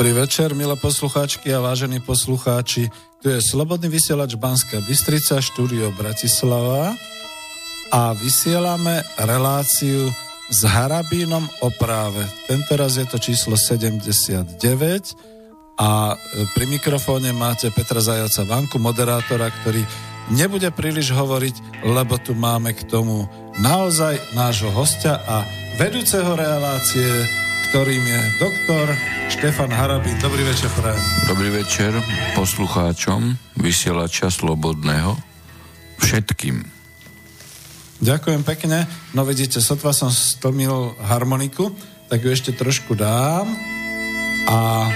Dobrý večer, milé poslucháčky a vážení poslucháči. Tu je Slobodný vysielač Banská Bystrica, štúdio Bratislava a vysielame reláciu s Harabínom o práve. Tentoraz je to číslo 79 a pri mikrofóne máte Petra Zajaca Vanku, moderátora, ktorý nebude príliš hovoriť, lebo tu máme k tomu naozaj nášho hostia a vedúceho relácie ktorým je doktor Štefan Harabín. Dobrý večer, prajem. Dobrý večer poslucháčom vysielača Slobodného všetkým. Ďakujem pekne. No vidíte, sotva som stlmil harmoniku, tak ju ešte trošku dám a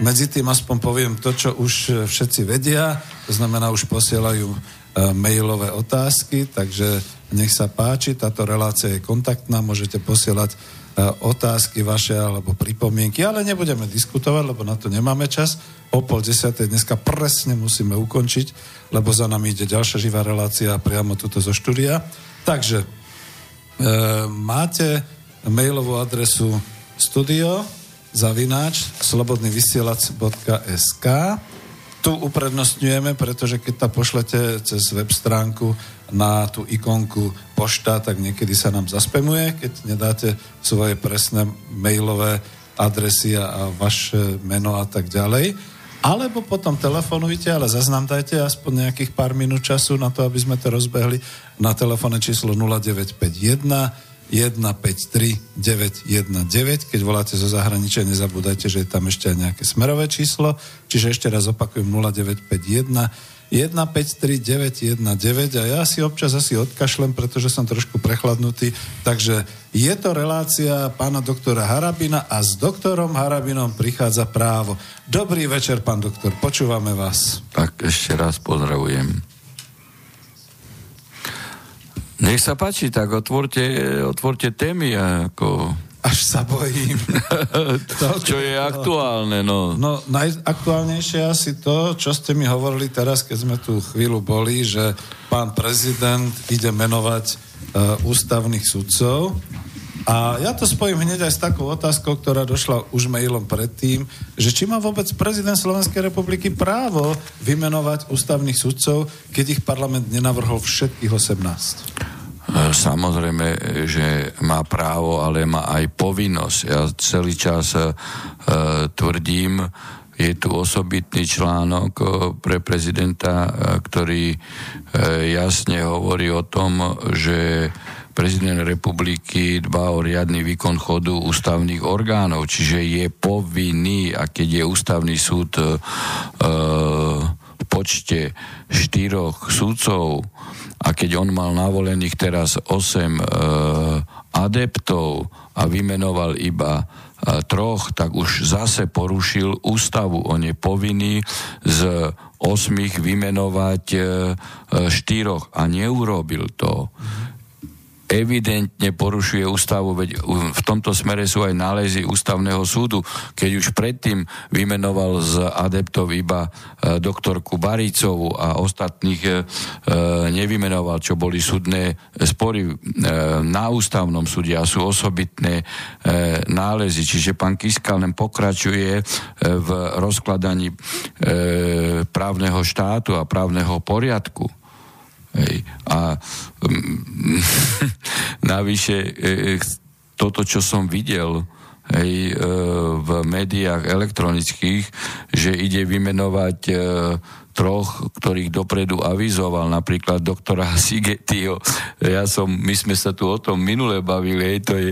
medzi tým aspoň poviem to, čo už všetci vedia, to znamená, už posielajú e, mailové otázky, takže nech sa páči, táto relácia je kontaktná, môžete posielať otázky vaše alebo pripomienky, ale nebudeme diskutovať, lebo na to nemáme čas. O pol desiatej dneska presne musíme ukončiť, lebo za nami ide ďalšia živá relácia priamo tuto zo štúdia. Takže e, máte mailovú adresu studio zavináč slobodnyvysielac.sk tu uprednostňujeme, pretože keď ta pošlete cez web stránku na tú ikonku pošta, tak niekedy sa nám zaspemuje, keď nedáte svoje presné mailové adresy a vaše meno a tak ďalej. Alebo potom telefonujte, ale zaznám dajte aspoň nejakých pár minút času na to, aby sme to rozbehli na telefónne číslo 0951 153 919. Keď voláte zo zahraničia, nezabúdajte, že je tam ešte aj nejaké smerové číslo. Čiže ešte raz opakujem 0951 153 919 a ja si občas asi odkašlem, pretože som trošku prechladnutý. Takže je to relácia pána doktora Harabina a s doktorom Harabinom prichádza právo. Dobrý večer, pán doktor, počúvame vás. Tak ešte raz pozdravujem. Nech sa páči, tak otvorte, otvorte témy ako... Až sa bojím. to, čo je aktuálne, no. No, najaktuálnejšie asi to, čo ste mi hovorili teraz, keď sme tu chvíľu boli, že pán prezident ide menovať uh, ústavných sudcov. A ja to spojím hneď aj s takou otázkou, ktorá došla už mailom predtým, že či má vôbec prezident Slovenskej republiky právo vymenovať ústavných sudcov, keď ich parlament nenavrhol všetkých 18? Samozrejme, že má právo, ale má aj povinnosť. Ja celý čas uh, tvrdím, je tu osobitný článok e, pre prezidenta, ktorý jasne hovorí o tom, že prezident republiky dbá o riadny výkon chodu ústavných orgánov, čiže je povinný, a keď je ústavný súd uh, v počte štyroch súdcov, a keď on mal navolených teraz 8 e, adeptov a vymenoval iba e, troch, tak už zase porušil ústavu. On je povinný z osmých vymenovať e, e štyroch a neurobil to. Evidentne porušuje ústavu, veď v tomto smere sú aj nálezy ústavného súdu, keď už predtým vymenoval z adeptov iba e, doktorku Baricovu a ostatných e, e, nevymenoval, čo boli súdne spory na ústavnom súde a sú osobitné nálezy. Čiže pán Kiskal len pokračuje v rozkladaní právneho štátu a právneho poriadku. Hej. A mm, navyše e, e, toto, čo som videl hej, e, v médiách elektronických, že ide vymenovať troch, ktorých dopredu avizoval, napríklad doktora Sigetio. Ja som, my sme sa tu o tom minule bavili, hej, to je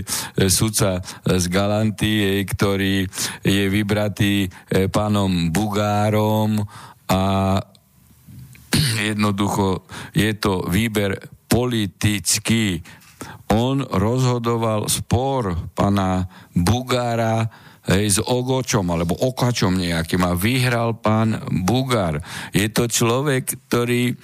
sudca z Galanty, ktorý je vybratý pánom Bugárom a jednoducho je to výber politický. On rozhodoval spor pana Bugára hej, s Ogočom alebo Okačom nejakým a vyhral pán Bugár. Je to človek, ktorý e,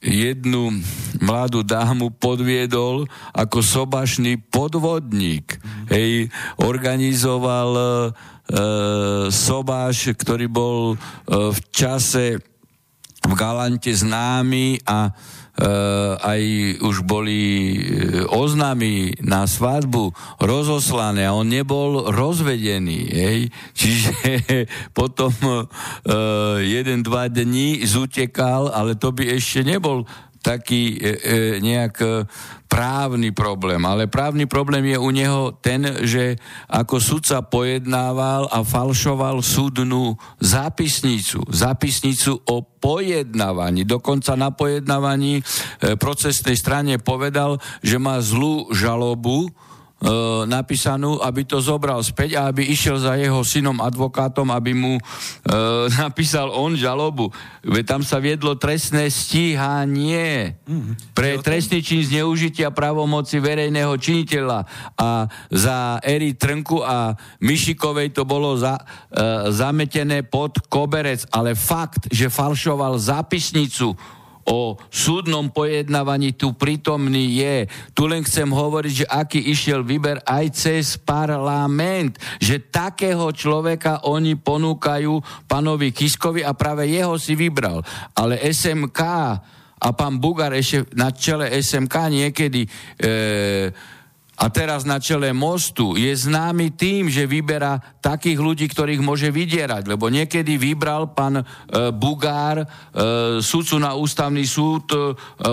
jednu mladú dámu podviedol ako sobašný podvodník. Hej, organizoval e, sobáš, ktorý bol e, v čase v Galante známy a e, aj už boli oznámy na svadbu rozoslané a on nebol rozvedený. Hej? Čiže potom e, jeden, dva dní zutekal, ale to by ešte nebol taký e, e, nejak e, právny problém. Ale právny problém je u neho ten, že ako sudca pojednával a falšoval súdnu zápisnicu. Zápisnicu o pojednávaní. Dokonca na pojednávaní e, procesnej strane povedal, že má zlú žalobu, napísanú, aby to zobral späť a aby išiel za jeho synom advokátom, aby mu e, napísal on žalobu. Veď tam sa viedlo trestné stíhanie mm. pre trestný čin zneužitia pravomoci verejného činiteľa a za Eri Trnku a Mišikovej to bolo za, e, zametené pod koberec, ale fakt, že falšoval zápisnicu o súdnom pojednávaní tu prítomný je. Tu len chcem hovoriť, že aký išiel výber aj cez parlament, že takého človeka oni ponúkajú panovi Kiskovi a práve jeho si vybral. Ale SMK a pán Bugar ešte na čele SMK niekedy e, a teraz na čele mostu je známy tým, že vyberá takých ľudí, ktorých môže vydierať. Lebo niekedy vybral pán e, Bugár e, sudcu na ústavný súd e,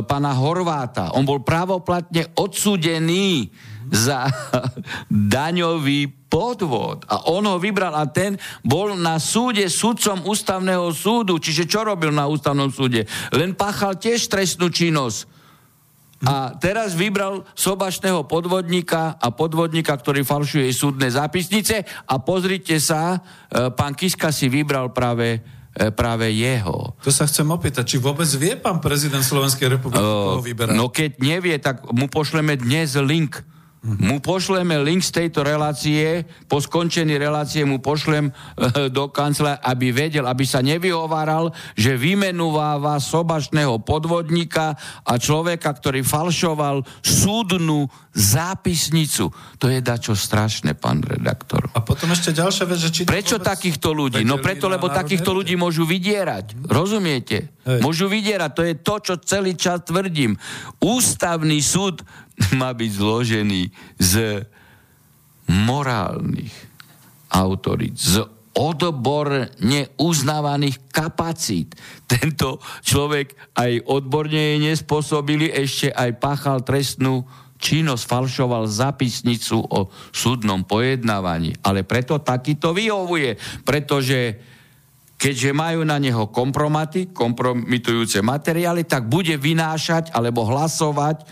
pana Horváta. On bol pravoplatne odsúdený za daňový podvod. A on ho vybral a ten bol na súde sudcom ústavného súdu. Čiže čo robil na ústavnom súde? Len páchal tiež trestnú činnosť a teraz vybral sobašného podvodníka a podvodníka, ktorý falšuje súdne zápisnice a pozrite sa, e, pán Kiska si vybral práve e, práve jeho. To sa chcem opýtať, či vôbec vie pán prezident Slovenskej republiky, koho vyberá? No keď nevie, tak mu pošleme dnes link mu pošleme link z tejto relácie, po skončení relácie mu pošlem e, do kancla, aby vedel, aby sa nevyhováral, že vymenúváva sobašného podvodníka a človeka, ktorý falšoval súdnu zápisnicu. To je dačo strašné, pán redaktor. A potom ešte ďalšia vec, že či... Prečo takýchto ľudí? No preto, lebo takýchto ľudí môžu vydierať. Rozumiete? Hej. Môžu vydierať. To je to, čo celý čas tvrdím. Ústavný súd má byť zložený z morálnych autorít, z odborne uznávaných kapacít. Tento človek aj odborne je nespôsobili, ešte aj páchal trestnú činnosť, falšoval zapisnicu o súdnom pojednávaní. Ale preto takýto vyhovuje, pretože keďže majú na neho kompromaty, kompromitujúce materiály, tak bude vynášať alebo hlasovať e,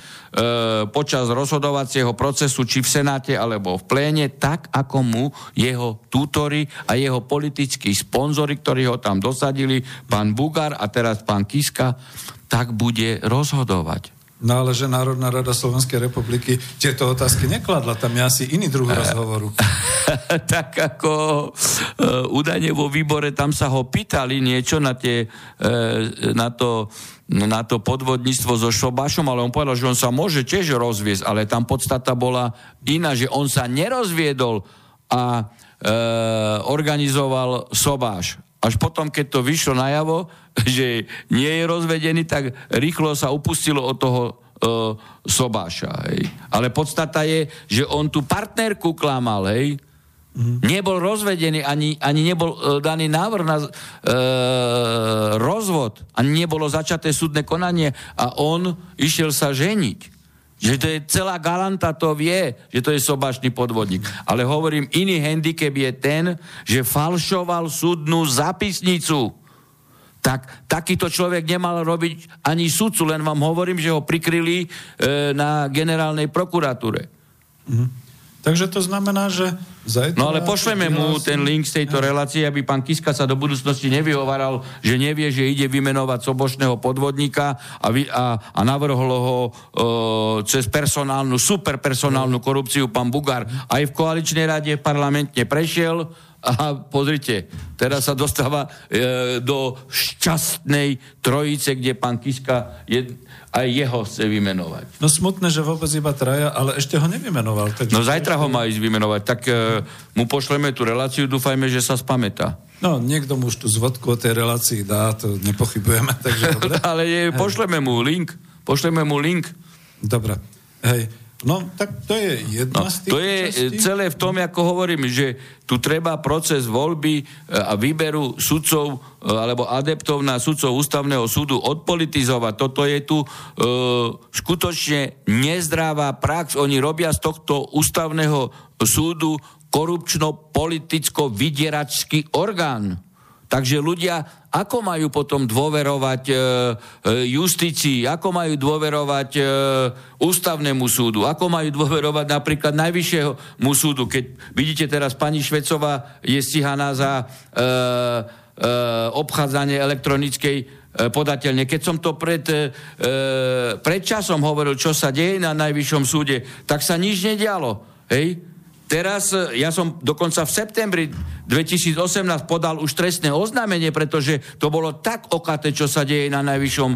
počas rozhodovacieho procesu, či v Senáte alebo v pléne, tak ako mu jeho tutory a jeho politickí sponzory, ktorí ho tam dosadili, pán Bugar a teraz pán Kiska, tak bude rozhodovať. No ale že Národná rada Slovenskej republiky tieto otázky nekladla, tam je asi iný druh uh, rozhovoru. tak ako uh, údajne vo výbore tam sa ho pýtali niečo na, tie, uh, na, to, na to podvodníctvo so Šobášom, ale on povedal, že on sa môže tiež rozviesť, ale tam podstata bola iná, že on sa nerozviedol a uh, organizoval Sobáš. Až potom, keď to vyšlo najavo, že nie je rozvedený, tak rýchlo sa upustilo od toho uh, sobáša. Hej. Ale podstata je, že on tú partnerku klamal, hej. Mm. Nebol rozvedený, ani, ani nebol uh, daný návrh na uh, rozvod, ani nebolo začaté súdne konanie a on išiel sa ženiť. Že to je celá Galanta to vie, že to je sobašný podvodník. Ale hovorím, iný handicap je ten, že falšoval súdnu zapisnicu. Tak takýto človek nemal robiť ani sudcu, len vám hovorím, že ho prikryli e, na generálnej prokuratúre. Mhm. Takže to znamená, že Zajtra, no ale pošleme mu ten link z tejto relácie, aby pán Kiska sa do budúcnosti nevyhovaral, že nevie, že ide vymenovať sobošného podvodníka a, vy, a, a navrhlo ho e, cez personálnu, superpersonálnu korupciu pán Bugár. Aj v koaličnej rade parlamentne prešiel a pozrite, teraz sa dostáva e, do šťastnej trojice, kde pán Kiska je, aj jeho chce vymenovať. No smutné, že vôbec iba traja, ale ešte ho nevymenoval. Takže no zajtra ho má ísť vymenovať, tak e, mu pošleme tú reláciu, dúfajme, že sa spameta. No, niekto mu už tú zvodku o tej relácii dá, to nepochybujeme, takže dobre. ale je, pošleme mu link, Pošleme mu link. Dobre. Hej. No, tak to je jedna no, z tých To je častí. celé v tom, ako hovorím, že tu treba proces voľby e, a výberu sudcov e, alebo adeptov na sudcov ústavného súdu odpolitizovať. Toto je tu e, skutočne nezdravá prax. Oni robia z tohto ústavného súdu korupčno-politicko-vydieračský orgán. Takže ľudia, ako majú potom dôverovať e, e, justícii, ako majú dôverovať e, ústavnému súdu, ako majú dôverovať napríklad najvyššiemu súdu. Keď vidíte teraz, pani Švecová je stíhaná za e, e, obchádzanie elektronickej e, podateľne. Keď som to pred, e, pred časom hovoril, čo sa deje na najvyššom súde, tak sa nič nedialo. Hej? Teraz, e, ja som dokonca v septembri 2018 podal už trestné oznámenie, pretože to bolo tak okaté, čo sa deje na najvyššom,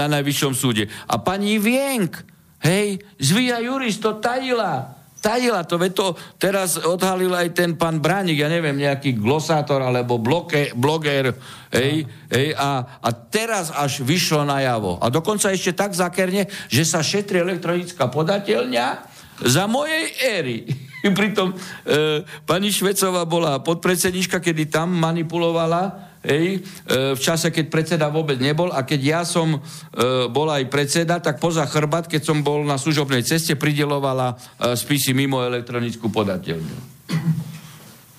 na najvyššom súde. A pani Vienk, hej, Zvia Juris to tajila. Tajila to, veď to teraz odhalil aj ten pán Bránik, ja neviem, nejaký glosátor alebo bloke, bloger, hej, hej, a, a teraz až vyšlo najavo. A dokonca ešte tak zakerne, že sa šetri elektronická podateľňa za mojej éry. Pritom e, pani Švecová bola podpredsednička, kedy tam manipulovala Hej, e, v čase, keď predseda vôbec nebol a keď ja som e, bol aj predseda, tak poza chrbat, keď som bol na služobnej ceste, pridelovala e, spisy mimo elektronickú podateľňu.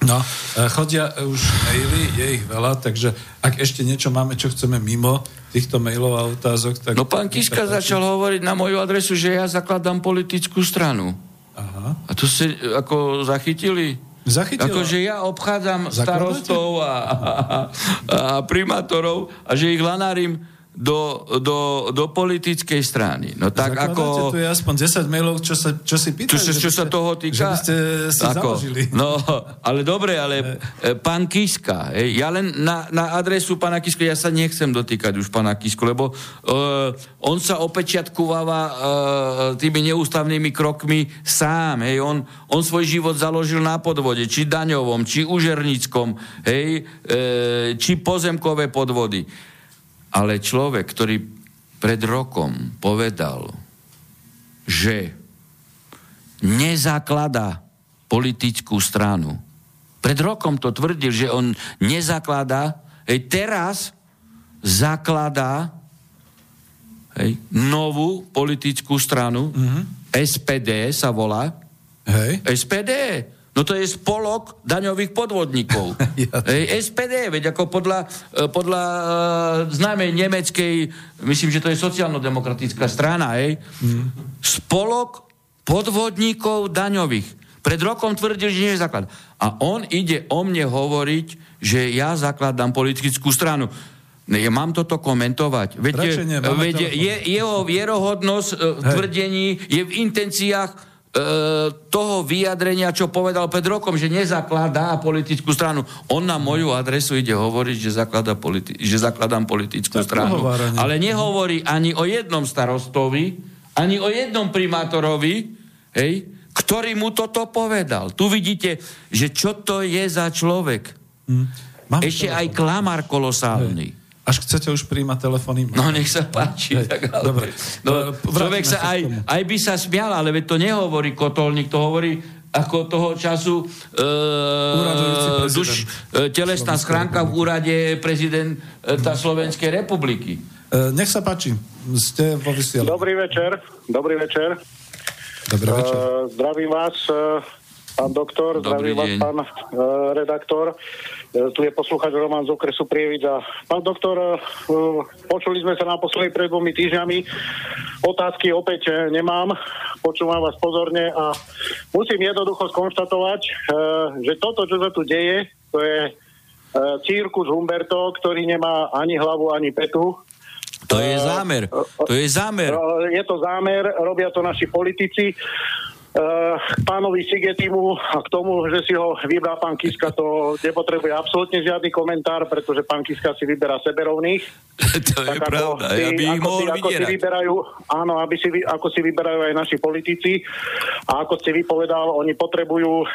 No, e, chodia už maily, je ich veľa, takže ak ešte niečo máme, čo chceme mimo týchto mailov a otázok, tak... No pán Kiska začal hovoriť na moju adresu, že ja zakladám politickú stranu. Aha. A to ste ako zachytili? Zachytila. Akože ja obchádzam Zakladáte? starostov a, a, a primátorov a že ich lanárim do, do, do politickej strany. No tak ako... tu je aspoň 10 mailov, čo sa, čo si pýtajú. Čo, čo by sa toho týka? Že by ste si Ako? založili. No, ale dobre, ale e, pán Kiska, ja len na, na adresu pána Kisku, ja sa nechcem dotýkať už pána Kisku, lebo uh, on sa opečiatkováva uh, tými neústavnými krokmi sám, hej, on, on svoj život založil na podvode, či daňovom, či užernickom, hej, e, či pozemkové podvody. Ale človek, ktorý pred rokom povedal, že nezakladá politickú stranu. Pred rokom to tvrdil, že on nezakladá, hej, teraz zakladá hej, novú politickú stranu, mm-hmm. SPD sa volá, Hej. SPD. No to je spolok daňových podvodníkov. Hej, SPD, veď ako podľa, e, podľa uh, známej nemeckej, myslím, že to je sociálno-demokratická strana, hej, spolok podvodníkov daňových. Pred rokom tvrdil, že nie je základ. A on ide o mne hovoriť, že ja zakladám politickú stranu. Ne, Ja mám toto komentovať. Veď, Radšej nie, veď je, jeho vierohodnosť uh, tvrdení je v intenciách e, toho vyjadrenia, čo povedal pred rokom, že nezakladá politickú stranu. On na moju adresu ide hovoriť, že, zaklada politi- že zakladám politickú Tak stranu. Ale nehovorí ani o jednom starostovi, ani o jednom primátorovi, hej, ktorý mu toto povedal. Tu vidíte, že čo to je za človek. Mám Ešte aj klamár kolosálny. Až chcete už príjmať telefóny? No nech sa páči. Hej, tak, ale, dobre. No, človek sa sa aj, aj by sa smial, ale veď to nehovorí kotolník, to hovorí ako toho času e, prezident duš, e, telesná schránka v úrade prezidenta Slovenskej republiky. E, nech sa páči, ste vo vysielaní. Dobrý večer, dobrý večer. Dobrý večer. Uh, zdravím vás, uh, pán doktor, zdravím vás, pán uh, redaktor. Uh, tu je poslúchať Roman z okresu Prievidza. Pán doktor, uh, počuli sme sa naposledy pred dvomi týždňami. Otázky opäť uh, nemám. Počúvam vás pozorne a musím jednoducho skonštatovať, uh, že toto, čo sa tu deje, to je uh, cirkus Humberto, ktorý nemá ani hlavu, ani petu. To je zámer. To je zámer. Je to zámer, robia to naši politici. K pánovi Sigetimu a k tomu, že si ho vybrá pán Kiska, to nepotrebuje absolútne žiadny komentár, pretože pán Kiska si vyberá seberovných. to je pravda. Ja by ich mohol si, ako si vyberajú, áno, aby si, ako si vyberajú aj naši politici. A ako ste vypovedal, oni potrebujú uh,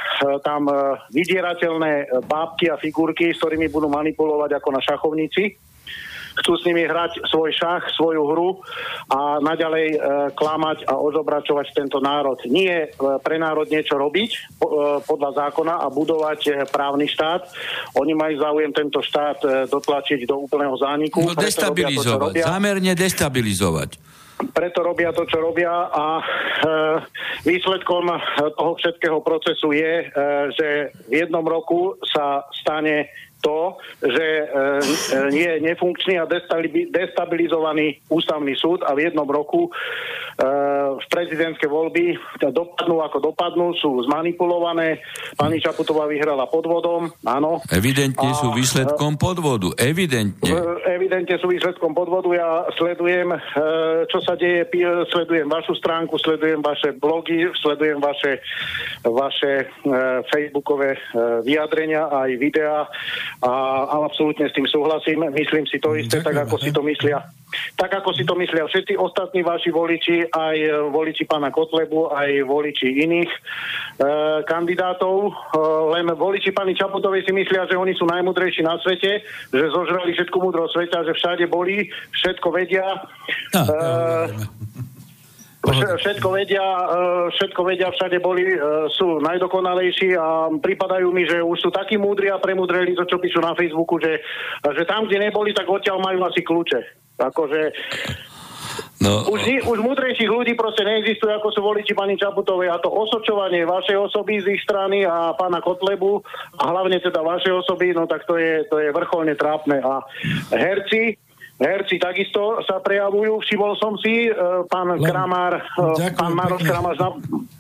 tam uh, vydierateľné bábky a figurky, s ktorými budú manipulovať ako na šachovnici. Chcú s nimi hrať svoj šach, svoju hru a naďalej e, klamať a ozobračovať tento národ. Nie e, pre národ niečo robiť e, podľa zákona a budovať e, právny štát. Oni majú záujem tento štát e, dotlačiť do úplného zániku. No destabilizovať, to, zámerne destabilizovať preto robia to, čo robia a e, výsledkom toho všetkého procesu je, e, že v jednom roku sa stane to, že e, e, je nefunkčný a destabilizovaný ústavný súd a v jednom roku e, v prezidentské voľby dopadnú ako dopadnú, sú zmanipulované. Pani Čaputová vyhrala podvodom, áno. Evidentne a, sú výsledkom podvodu, evidentne. Evidentne sú výsledkom podvodu. Ja sledujem, čo sa deje, sledujem vašu stránku, sledujem vaše blogy, sledujem vaše, vaše facebookové vyjadrenia aj videá a, a absolútne s tým súhlasím. Myslím si to isté, Ďakujem, tak ako si to myslia. Tak ako si to myslia všetci ostatní vaši voliči, aj voliči pána Kotlebu, aj voliči iných e, kandidátov. E, len voliči pani Čaputovej si myslia, že oni sú najmudrejší na svete, že zožrali všetku múdro sveta, že všade boli, všetko vedia. No, e, Všetko vedia, e, všetko vedia, všade boli, e, sú najdokonalejší a pripadajú mi, že už sú takí múdri a premudreli to, čo píšu na Facebooku, že, že tam, kde neboli, tak odtiaľ majú asi kľúče. Akože No, už, ni, už múdrejších ľudí proste neexistuje, ako sú voliči pani Čaputovej a to osočovanie vašej osoby z ich strany a pána Kotlebu a hlavne teda vašej osoby, no tak to je, to je vrcholne trápne. A herci, Herci takisto sa prejavujú, všimol som si, e, pán Len, Kramár, e, pán Maroš Kramár,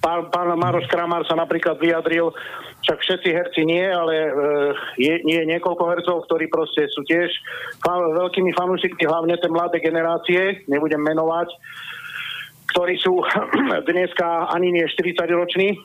pán, pán Maroš Kramár sa napríklad vyjadril, však všetci herci nie, ale e, je, je niekoľko hercov, ktorí proste sú tiež fan, veľkými fanúšikmi, hlavne tie mladé generácie, nebudem menovať, ktorí sú dneska ani nie 40 roční,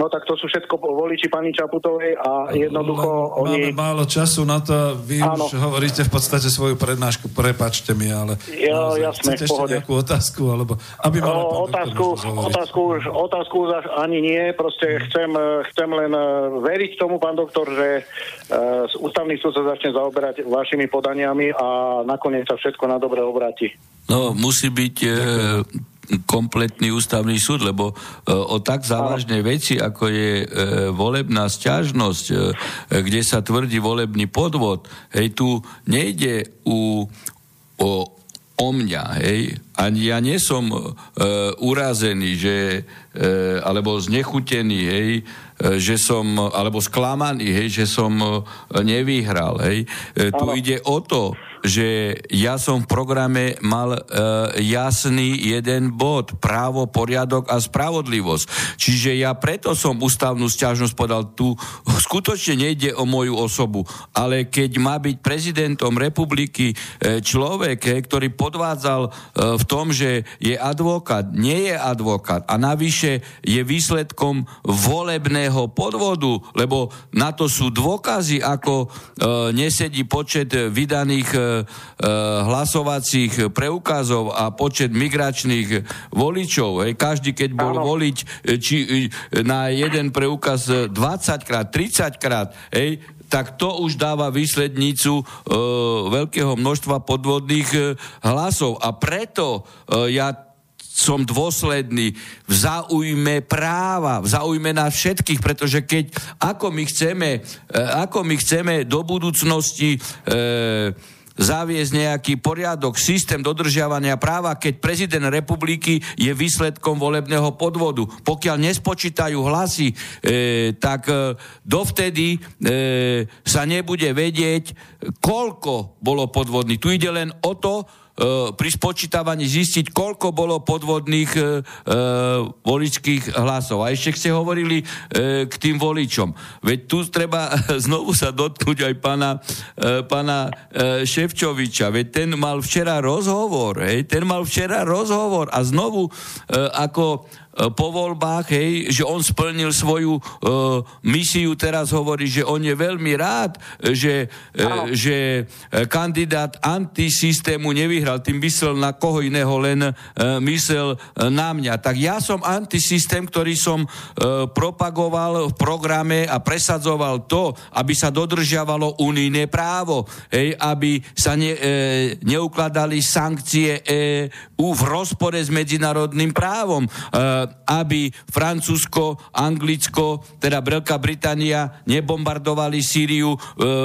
No tak to sú všetko voliči pani Čaputovej a jednoducho Len oni... Máme málo času na to, vy áno. už hovoríte v podstate svoju prednášku, prepačte mi, ale... Jo, jasné, chcete ešte nejakú otázku, alebo... Aby no, otázku, otázku, už, otázku už ani nie, proste chcem, chcem len e, veriť tomu, pán doktor, že uh, ústavný súd sa začne zaoberať vašimi podaniami a nakoniec sa všetko na dobre obráti. No, musí byť e, kompletný ústavný súd, lebo e, o tak závažnej veci, ako je e, volebná sťažnosť, e, kde sa tvrdí volebný podvod, hej, tu nejde u, o, o mňa, hej, ani ja nie som e, urazený, že, e, alebo znechutený, hej, e, že som, alebo sklamaný, hej, že som e, nevyhral, hej. E, tu ide o to, že ja som v programe mal e, jasný jeden bod, právo, poriadok a spravodlivosť. Čiže ja preto som ústavnú stiažnosť podal tu. Skutočne nejde o moju osobu, ale keď má byť prezidentom republiky e, človek, e, ktorý podvádzal e, v tom, že je advokát, nie je advokát a navyše je výsledkom volebného podvodu, lebo na to sú dôkazy, ako e, nesedí počet vydaných e, hlasovacích preukazov a počet migračných voličov. Hej. Každý, keď bol Áno. voliť e, či, e, na jeden preukaz 20 krát, 30 krát, hej, tak to už dáva výslednicu e, veľkého množstva podvodných e, hlasov. A preto e, ja som dôsledný v záujme práva, v záujme nás všetkých, pretože keď, ako my chceme, e, ako my chceme do budúcnosti e, zaviesť nejaký poriadok, systém dodržiavania práva, keď prezident republiky je výsledkom volebného podvodu. Pokiaľ nespočítajú hlasy, e, tak e, dovtedy e, sa nebude vedieť, koľko bolo podvodný. Tu ide len o to, pri spočítavaní zistiť, koľko bolo podvodných e, e, voličských hlasov. A ešte ste hovorili e, k tým voličom. Veď tu treba znovu sa dotknúť aj pána, e, pána e, Ševčoviča. Veď ten mal včera rozhovor, hej, ten mal včera rozhovor a znovu e, ako po voľbách, hej, že on splnil svoju e, misiu, teraz hovorí, že on je veľmi rád, že, e, že kandidát antisystému nevyhral, tým myslel na koho iného, len e, myslel na mňa. Tak ja som antisystém, ktorý som e, propagoval v programe a presadzoval to, aby sa dodržiavalo unijné právo, hej, aby sa ne, e, neukladali sankcie EU v rozpore s medzinárodným právom. E, aby Francúzsko, Anglicko, teda Veľká Británia nebombardovali Sýriu e,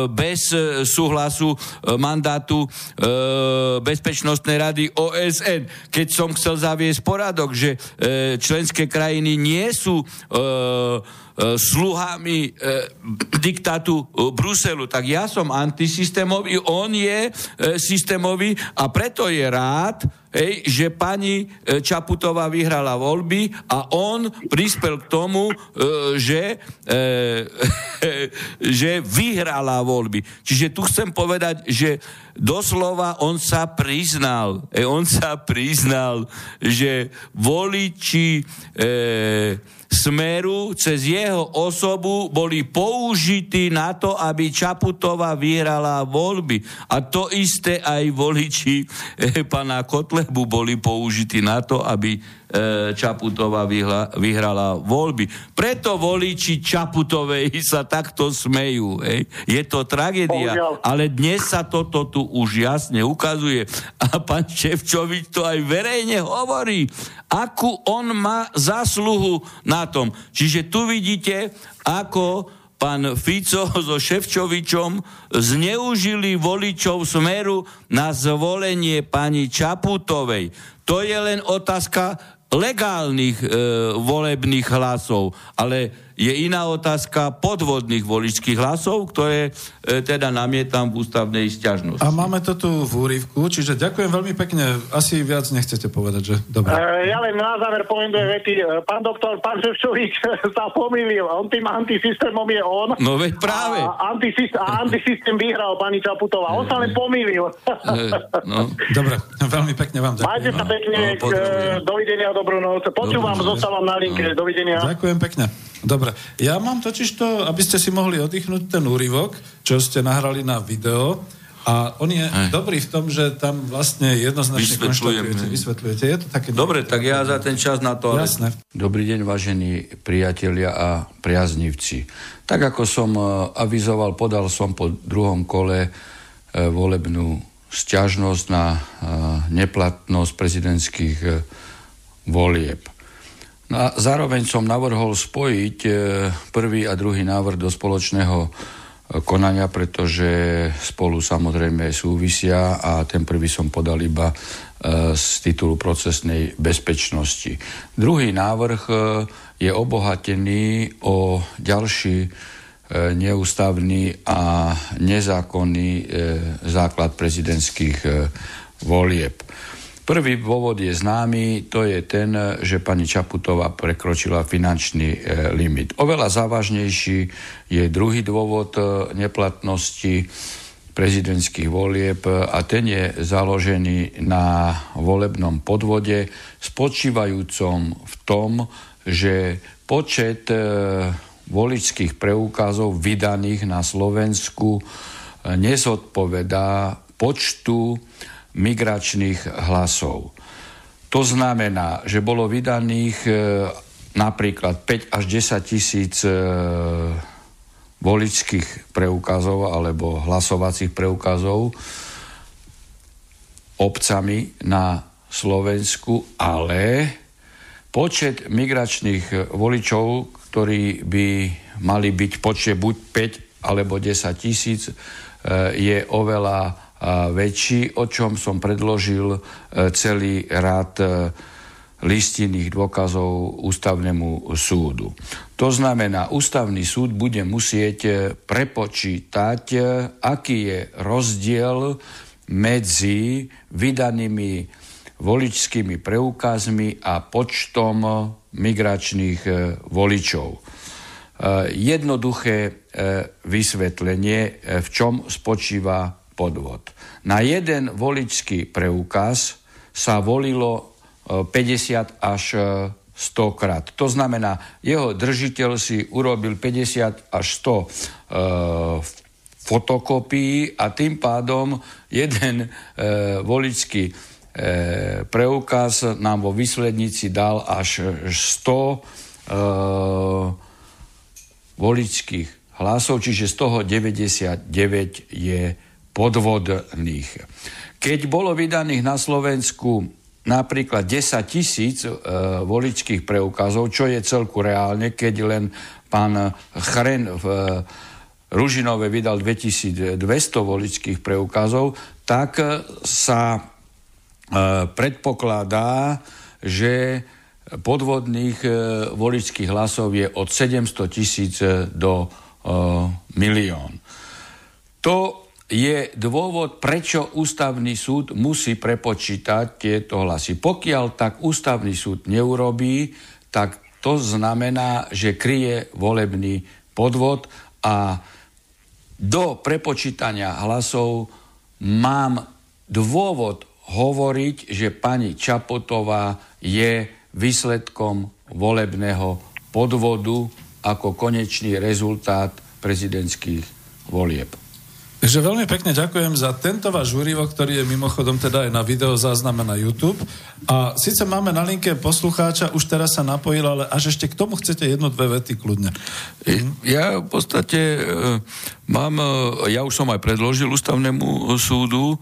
bez e, súhlasu mandátu Bezpečnostnej rady OSN. Keď som chcel zaviesť poradok, že členské krajiny nie sú sluhami e, diktátu Bruselu. Tak ja som antisystémový, on je e, systémový a preto je rád, hej, že pani e, Čaputová vyhrala voľby a on prispel k tomu, e, že, e, že vyhrala voľby. Čiže tu chcem povedať, že doslova on sa priznal, e, on sa priznal, že voliči e, Smeru cez jeho osobu boli použití na to, aby Čaputová vyhrala voľby. A to isté aj voliči e, pana Kotlebu boli použití na to, aby Čaputová vyhla, vyhrala voľby. Preto voliči Čaputovej sa takto smejú. Ej. Je to tragédia, ale dnes sa toto tu už jasne ukazuje. A pán Ševčovič to aj verejne hovorí, akú on má zasluhu na tom. Čiže tu vidíte, ako pán Fico so Ševčovičom zneužili voličov smeru na zvolenie pani Čaputovej. To je len otázka legálnych e, volebných hlasov, ale je iná otázka podvodných voličských hlasov, ktoré e, teda namietam v ústavnej sťažnosti. A máme to tu v úrivku, čiže ďakujem veľmi pekne. Asi viac nechcete povedať, že? Dobre. E, ja len na záver poviem dve vety. E, pán doktor, pán Ševčovič sa pomýlil. On tým antisystémom je on. No veď práve. A, antisystém, a antisystém vyhral pani Čaputová. On sa len pomýlil. E, no. Dobre, veľmi pekne vám ďakujem. Majte sa no. pekne. No, no, dovidenia, dobrú noc. Počúvam, zostávam na linke. No. Dovidenia. Ďakujem pekne. Dobre, ja mám totiž to, aby ste si mohli oddychnúť ten úryvok, čo ste nahrali na video, a on je Aj. dobrý v tom, že tam vlastne jednoznačne konštatujete, vysvetľujete. Je to také... Dobre, tak ja za ten čas na to... Jasné. Dobrý deň, vážení priatelia a priaznivci. Tak ako som e, avizoval, podal som po druhom kole e, volebnú sťažnosť na e, neplatnosť prezidentských volieb. No a zároveň som navrhol spojiť e, prvý a druhý návrh do spoločného e, konania, pretože spolu samozrejme súvisia a ten prvý som podal iba e, z titulu procesnej bezpečnosti. Druhý návrh je obohatený o ďalší neústavný a nezákonný základ prezidentských volieb. Prvý dôvod je známy, to je ten, že pani Čaputová prekročila finančný e, limit. Oveľa závažnejší je druhý dôvod e, neplatnosti prezidentských volieb a ten je založený na volebnom podvode spočívajúcom v tom, že počet e, voličských preukazov vydaných na Slovensku nezodpovedá počtu migračných hlasov. To znamená, že bolo vydaných e, napríklad 5 až 10 tisíc e, voličských preukazov alebo hlasovacích preukazov obcami na Slovensku, ale počet migračných voličov, ktorí by mali byť počet buď 5 alebo 10 tisíc, e, je oveľa väčší, o čom som predložil e, celý rad e, listinných dôkazov ústavnému súdu. To znamená, ústavný súd bude musieť e, prepočítať, aký je rozdiel medzi vydanými voličskými preukazmi a počtom migračných voličov. Jednoduché vysvetlenie, v čom spočíva podvod. Na jeden voličský preukaz sa volilo 50 e, až 100 krát. To znamená, jeho držiteľ si urobil 50 až 100 e, fotokopií a tým pádom jeden e, voličský e, preukaz nám vo výslednici dal až 100 e, voličských hlasov, čiže z toho 99 je podvodných. Keď bolo vydaných na Slovensku napríklad 10 tisíc e, voličských preukazov, čo je celku reálne, keď len pán Chren v e, Ružinove vydal 2200 voličských preukazov, tak sa e, predpokladá, že podvodných e, voličských hlasov je od 700 tisíc do e, milión. To je dôvod, prečo ústavný súd musí prepočítať tieto hlasy. Pokiaľ tak ústavný súd neurobí, tak to znamená, že kryje volebný podvod a do prepočítania hlasov mám dôvod hovoriť, že pani Čapotová je výsledkom volebného podvodu ako konečný rezultát prezidentských volieb. Takže veľmi pekne ďakujem za tento váš úrivok, ktorý je mimochodom teda aj na video zázname na YouTube. A síce máme na linke poslucháča, už teraz sa napojil, ale až ešte k tomu chcete jednu, dve vety kľudne. Ja v podstate e, mám, e, ja už som aj predložil ústavnému súdu e,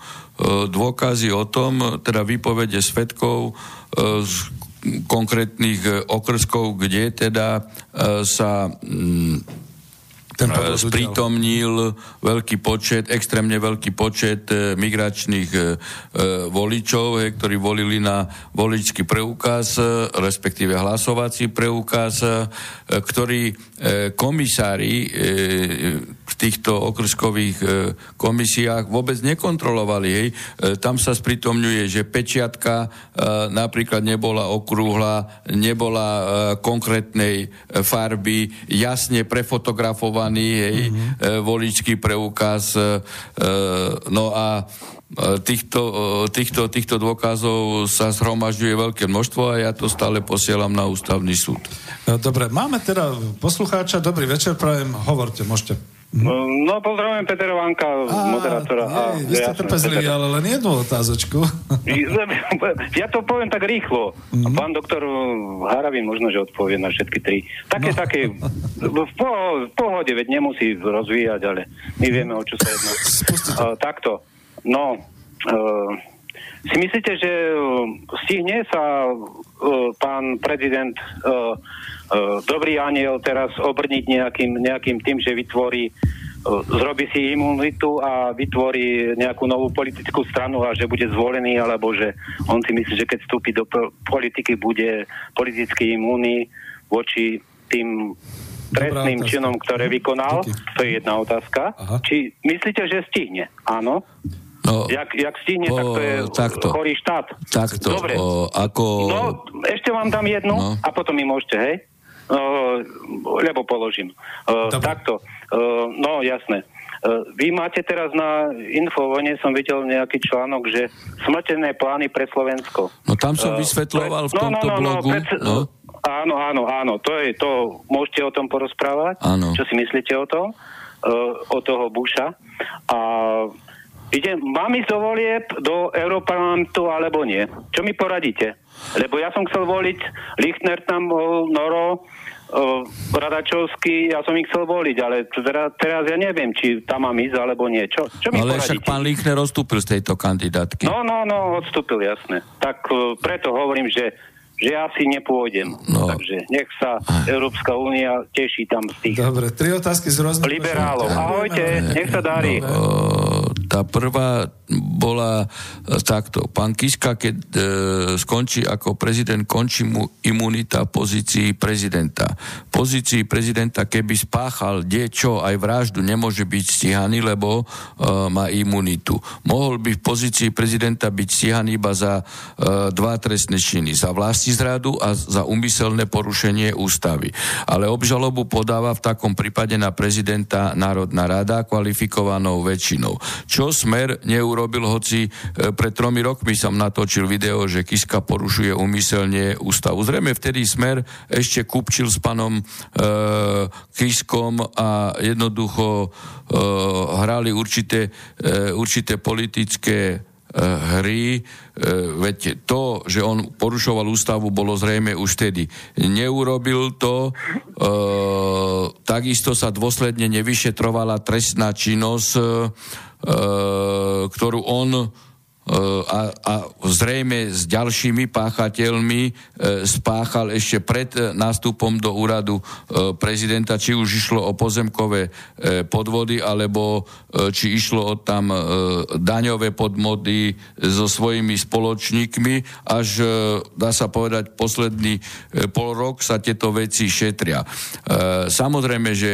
dôkazy o tom, teda výpovede svetkov z konkrétnych okrskov, kde teda sa ten e, sprítomnil veľký počet, extrémne veľký počet e, migračných e, voličov, ktorí volili na voličský preukaz, respektíve hlasovací preukaz, ktorí komisári v týchto okrskových komisiách vôbec nekontrolovali. Hej. Tam sa sprítomňuje, že pečiatka napríklad nebola okrúhla, nebola konkrétnej farby, jasne prefotografovaná vypracovaný hej, mm-hmm. voličský preukaz. E, no a týchto, týchto, týchto dôkazov sa zhromažďuje veľké množstvo a ja to stále posielam na ústavný súd. Dobre, máme teda poslucháča. Dobrý večer, prajem, hovorte, môžete. No, no pozdravujem Peter Vanka, moderátora. Nie, vy ste trpezliví, ale len jednu otázočku. ja to poviem tak rýchlo. Mm-hmm. Pán doktor Haravi možno, že odpovie na všetky tri. Také, no. také, v, po, v pohode, veď nemusí rozvíjať, ale my vieme, o čo sa jedná. Uh, takto. No, uh, si myslíte, že stihne sa uh, pán prezident uh, dobrý aniel teraz obrniť nejakým, nejakým tým, že vytvorí e, zrobí si imunitu a vytvorí nejakú novú politickú stranu a že bude zvolený, alebo že on si myslí, že keď vstúpi do politiky, bude politicky imunný voči tým trestným činom, ktoré mhm. vykonal. To je jedna otázka. Aha. Či myslíte, že stihne? Áno. No, jak, jak stihne, po, tak to je takto, chorý štát. Takto. Dobre. O, ako... No, ešte vám dám jednu no. a potom mi môžete, hej? Uh, lebo položím. Uh, takto. Uh, no, jasné. Uh, vy máte teraz na Infovone, som videl nejaký článok, že smrtené plány pre Slovensko. No tam som vysvetloval v tomto no, no, no, blogu. No, pred, no. Áno, áno, áno, to je to, môžete o tom porozprávať? Áno. Čo si myslíte o tom? Uh, o toho Buša. A ide, mám ísť do volieb do Európarlamentu alebo nie? Čo mi poradíte? Lebo ja som chcel voliť, Lichtner tam bol, Noro, Radačovský, ja som ich chcel voliť, ale teraz, teraz ja neviem, či tam mám ísť alebo nie. Čo, čo mi ale však pán Lichner odstúpil z tejto kandidátky. No, no, no, odstúpil, jasne. Tak uh, preto hovorím, že že ja si nepôjdem. No. Takže nech sa Európska únia teší tam z tých... Dobre, tri otázky z rôznych... Liberálov. Ahojte, nech sa darí. No, tá prvá bola e, takto. Pán Kiska, keď e, skončí ako prezident, končí mu imunita pozícii prezidenta. Pozícii prezidenta, keby spáchal čo aj vraždu, nemôže byť stíhaný, lebo e, má imunitu. Mohol by v pozícii prezidenta byť stíhaný iba za e, dva trestné činy. Za vlasti zradu a za umyselné porušenie ústavy. Ale obžalobu podáva v takom prípade na prezidenta Národná rada kvalifikovanou väčšinou. Čo čo Smer neurobil, hoci pred tromi rokmi som natočil video, že Kiska porušuje umyselne ústavu. Zrejme vtedy Smer ešte kupčil s panom e, Kiskom a jednoducho e, hrali určité, e, určité politické hry, veď to, že on porušoval ústavu, bolo zrejme už vtedy. Neurobil to, e, takisto sa dôsledne nevyšetrovala trestná činnosť, e, ktorú on a, a zrejme s ďalšími páchateľmi e, spáchal ešte pred e, nástupom do úradu e, prezidenta, či už išlo o pozemkové podvody, alebo či išlo o tam daňové podmody so svojimi spoločníkmi, až dá sa povedať posledný pol rok sa tieto veci šetria. Samozrejme, že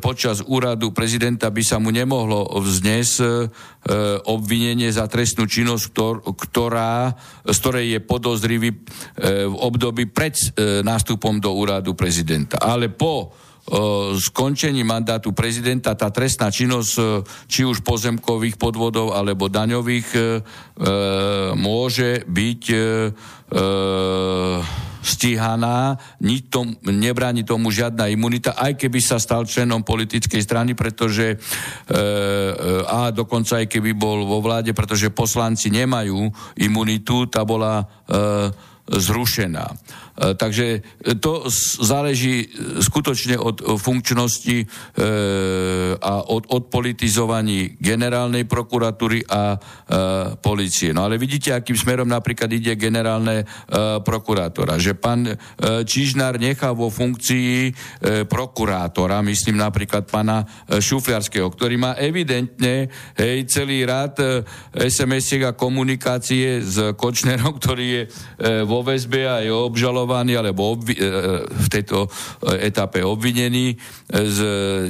počas úradu prezidenta by sa mu nemohlo vznes obvinenie za trestnú činnosť činnosť, ktorá, z ktorej je podozrivý e, v období pred e, nástupom do úradu prezidenta. Ale po e, skončení mandátu prezidenta tá trestná činnosť, či už pozemkových podvodov alebo daňových, môže byť stíhaná, nič tom, nebráni tomu žiadna imunita, aj keby sa stal členom politickej strany, pretože e, e, a dokonca aj keby bol vo vláde, pretože poslanci nemajú imunitu, tá bola e, zrušená. E, takže to záleží skutočne od funkčnosti e, a od odpolitizovaní generálnej prokuratúry a e, policie. No ale vidíte, akým smerom napríklad ide generálne prokurátora. Že pán Čižnár nechá vo funkcii prokurátora, myslím napríklad pána Šufliarského, ktorý má evidentne hej, celý rad SMS-iek a komunikácie s Kočnerom, ktorý je vo väzbe a je obžalovaný alebo obvi- e, e, v tejto e, etape obvinený z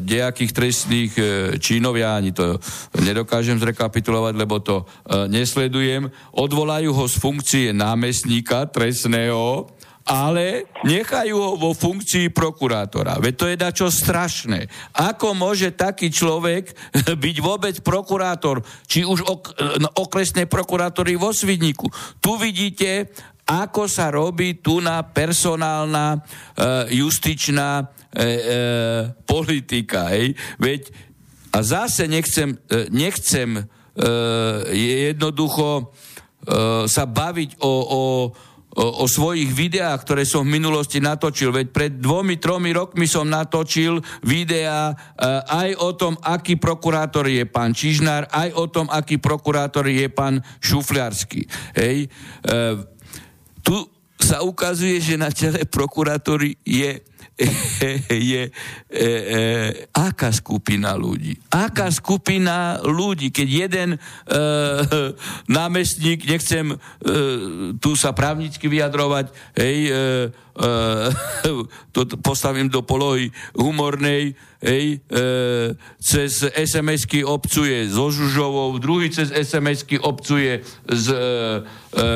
nejakých trestných činov. Ja ani to nedokážem zrekapitulovať, lebo to nesledujem. Odvolajú ho z funkcie námestníka trestného ale nechajú ho vo funkcii prokurátora. Veď to je dačo strašné. Ako môže taký človek byť vôbec prokurátor, či už ok- no, okresnej prokurátory vo Svidníku. Tu vidíte, ako sa robí tu na personálna e, justičná e, e, politika. Hej? Veď a zase nechcem, e, nechcem e, jednoducho e, sa baviť o, o, o, o svojich videách, ktoré som v minulosti natočil. Veď pred dvomi, tromi rokmi som natočil videá e, aj o tom, aký prokurátor je pán Čižnár, aj o tom, aký prokurátor je pán Šufliarsky. Hej? E, tu sa ukazuje, že na čele prokurátory je je e, e, aká skupina ľudí. Aká skupina ľudí, keď jeden e, námestník, nechcem e, tu sa právnicky vyjadrovať, hej, e, to postavím do polohy humornej, hej, e, cez SMS-ky obcuje so Žužovou, druhý cez SMS-ky obcuje s e, e,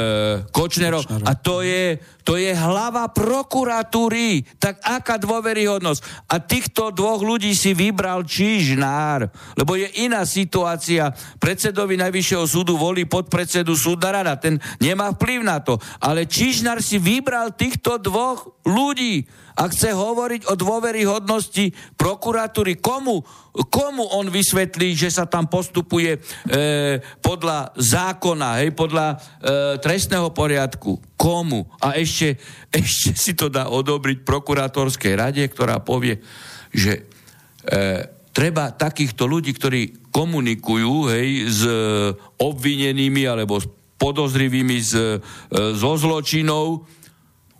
Kočnerom. A to je, to je hlava prokuratúry. Tak aká dôveryhodnosť? A týchto dvoch ľudí si vybral Čižnár, lebo je iná situácia. Predsedovi Najvyššieho súdu volí podpredsedu súdna rada. Ten nemá vplyv na to. Ale Čižnár si vybral týchto dvoch ľudí a chce hovoriť o dôveryhodnosti prokuratúry. Komu, komu on vysvetlí, že sa tam postupuje e, podľa zákona, hej, podľa e, trestného poriadku? Komu? A ešte, ešte si to dá odobriť prokurátorskej rade, ktorá povie, že e, treba takýchto ľudí, ktorí komunikujú hej, s obvinenými alebo s podozrivými e, zo zločinov,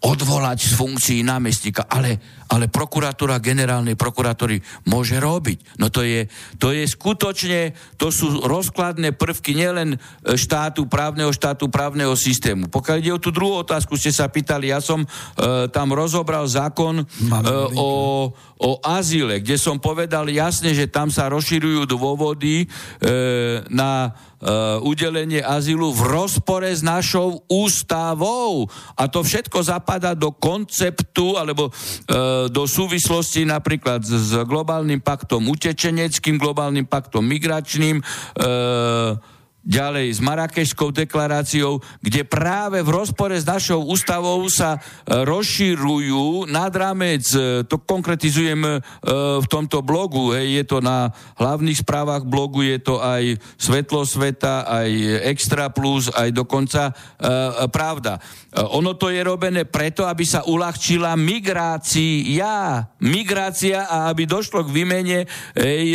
odvolať z funkcií námestníka, ale, ale prokuratúra generálnej prokuratúry môže robiť. No to je, to je skutočne, to sú rozkladné prvky nielen štátu, právneho štátu, právneho systému. Pokiaľ ide o tú druhú otázku, ste sa pýtali, ja som e, tam rozobral zákon e, o, o azile, kde som povedal jasne, že tam sa rozširujú dôvody e, na uh, udelenie azylu v rozpore s našou ústavou. A to všetko zapadá do konceptu alebo uh, do súvislosti napríklad s globálnym paktom utečeneckým, globálnym paktom migračným, e, ďalej s Marakešskou deklaráciou, kde práve v rozpore s našou ústavou sa e, rozširujú nad rámec, e, to konkretizujem e, v tomto blogu, hej, je to na hlavných správach blogu, je to aj Svetlo sveta, aj Extra Plus, aj dokonca Pravda. Ono to je robené preto, aby sa uľahčila migrácia, migrácia a aby došlo k výmene hej,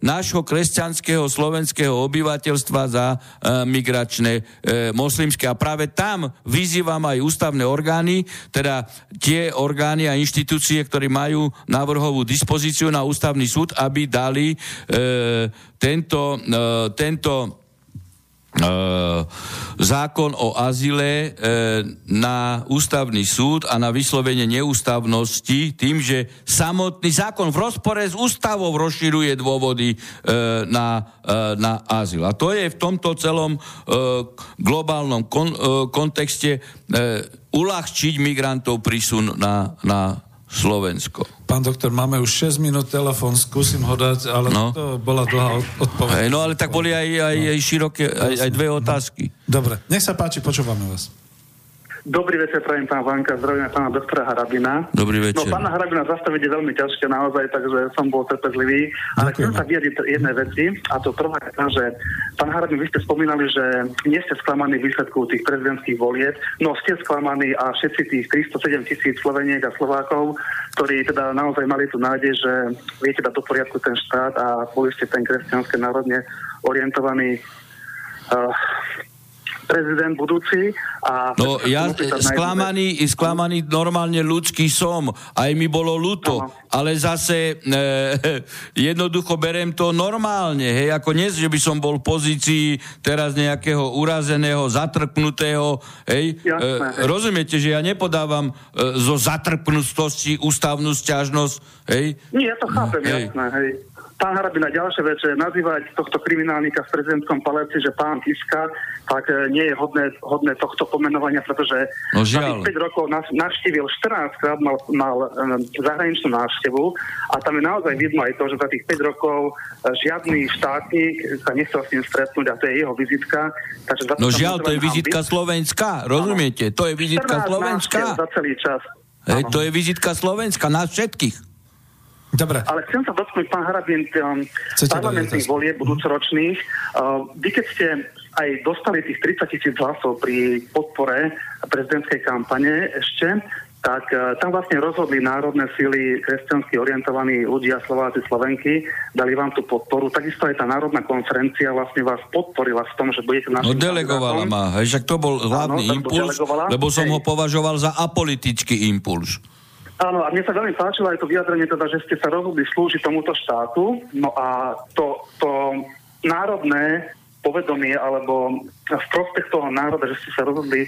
nášho kresťanského slovenského obyvateľstva za e, migračné e, moslimské. A práve tam vyzývam aj ústavné orgány, teda tie orgány a inštitúcie, ktoré majú návrhovú dispozíciu na ústavný súd, aby dali e, tento, tento zákon o azile e, na ústavný súd a na vyslovenie neústavnosti tým, že samotný zákon v rozpore s ústavou rozširuje dôvody e, na, na azyl. A to je v tomto celom globálnom kon, kontexte uľahčiť migrantov prísun na, na Slovensko. Pán doktor, máme už 6 minút telefón, skúsim ho dať, ale no. to bola dlhá odpoveď. Hey, no ale tak boli aj, aj, no. aj široké, aj, aj dve otázky. Dobre, nech sa páči, počúvame vás. Dobrý večer, prajem pán Vanka, zdravím pána doktora Harabina. Dobrý večer. No pána Harabina zastaviť je veľmi ťažké naozaj, takže som bol trpezlivý. Ale chcem sa vyjadriť jednej veci, a to prvá je že pán Harabin, vy ste spomínali, že nie ste sklamaní výsledkov tých prezidentských volieb, no ste sklamaní a všetci tých 307 tisíc Sloveniek a Slovákov, ktorí teda naozaj mali tu nádej, že viete dať do poriadku ten štát a boli ste ten kresťanské národne orientovaný uh, prezident budúci. A no ja sklamaný, sklamaný normálne ľudský som. Aj mi bolo ľúto. Ale zase e, jednoducho berem to normálne. Hej, ako nie, že by som bol v pozícii teraz nejakého urazeného, zatrpnutého. Hej. Jasné, e. Rozumiete, že ja nepodávam e, zo zatrpnutosti ústavnú stiažnosť. Hej? Nie, ja to chápem, hej. jasné. Hej. Pán Harabina, ďalšia vec, že nazývať tohto kriminálnika v prezidentskom paláci, že pán Kiska, tak e, nie je hodné, hodné tohto pomenovania, pretože no, za 5 rokov navštívil 14 krát, mal, mal um, zahraničnú návštevu a tam je naozaj vidno aj to, že za tých 5 rokov e, žiadny štátnik sa nechcel s ním stretnúť a to je jeho vizitka. Takže za no žiaľ, to je vizitka byť. Slovenska, rozumiete? To je vizitka Slovenska. za celý čas. Hej, to je vizitka Slovenska, nás všetkých. Dobre. Ale chcem sa dotknúť, pán Harabin, um, parlamentných volieb budúcoročných. Uh, vy keď ste aj dostali tých 30 tisíc hlasov pri podpore prezidentskej kampane ešte, tak uh, tam vlastne rozhodli národné síly kresťansky orientovaní ľudia, Slováci, Slovenky, dali vám tú podporu. Takisto aj tá národná konferencia vlastne vás podporila v tom, že budete našim... No delegovala ma, hej, však to bol hlavný Áno, impuls, lebo som hej. ho považoval za apolitický impuls. Áno, a mne sa veľmi páčilo aj to vyjadrenie, teda, že ste sa rozhodli slúžiť tomuto štátu. No a to, to národné povedomie alebo v prospech toho národa, že ste sa rozhodli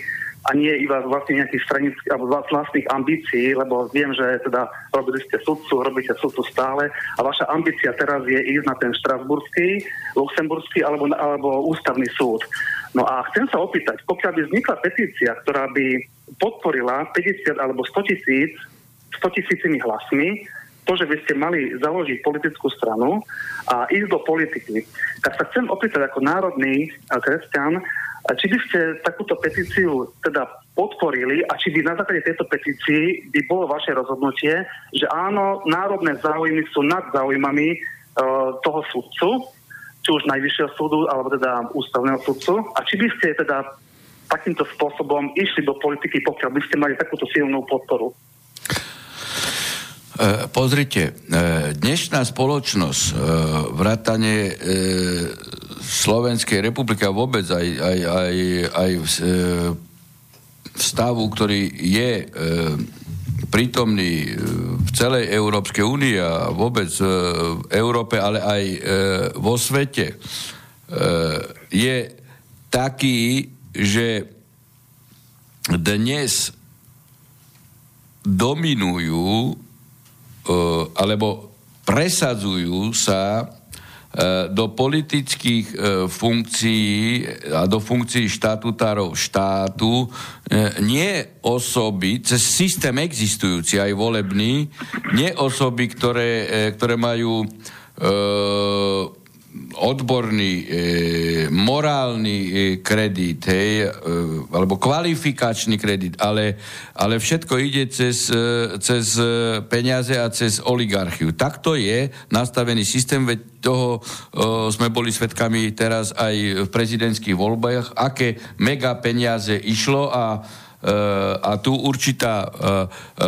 a nie iba vlastne nejakých stranických alebo vlastných ambícií, lebo viem, že teda robili ste sudcu, robíte sudcu stále a vaša ambícia teraz je ísť na ten štrasburský, luxemburský alebo, alebo ústavný súd. No a chcem sa opýtať, pokiaľ by vznikla petícia, ktorá by podporila 50 alebo 100 tisíc 100 tisícimi hlasmi, to, že by ste mali založiť politickú stranu a ísť do politiky. Tak sa chcem opýtať ako národný kresťan, či by ste takúto petíciu teda podporili a či by na základe tejto petícii by bolo vaše rozhodnutie, že áno, národné záujmy sú nad záujmami uh, toho sudcu, či už najvyššieho súdu, alebo teda ústavného sudcu, a či by ste teda takýmto spôsobom išli do politiky, pokiaľ by ste mali takúto silnú podporu. E, pozrite, e, dnešná spoločnosť, e, vrátanie Slovenskej republiky a vôbec aj, aj, aj, aj v stavu, ktorý je prítomný v celej Európskej únii a vôbec v Európe, ale aj vo svete, je taký, že dnes dominujú alebo presadzujú sa do politických e, funkcií a do funkcií štatutárov štátu nie osoby, cez systém existujúci aj volebný, nie osoby, ktoré, ktoré majú odborný, e, morálny e, kredit, hej, e, alebo kvalifikačný kredit, ale, ale všetko ide cez, e, cez e, peniaze a cez oligarchiu. Takto je nastavený systém, veď toho e, sme boli svetkami teraz aj v prezidentských voľbách, aké mega peniaze išlo a a tu určitá eh,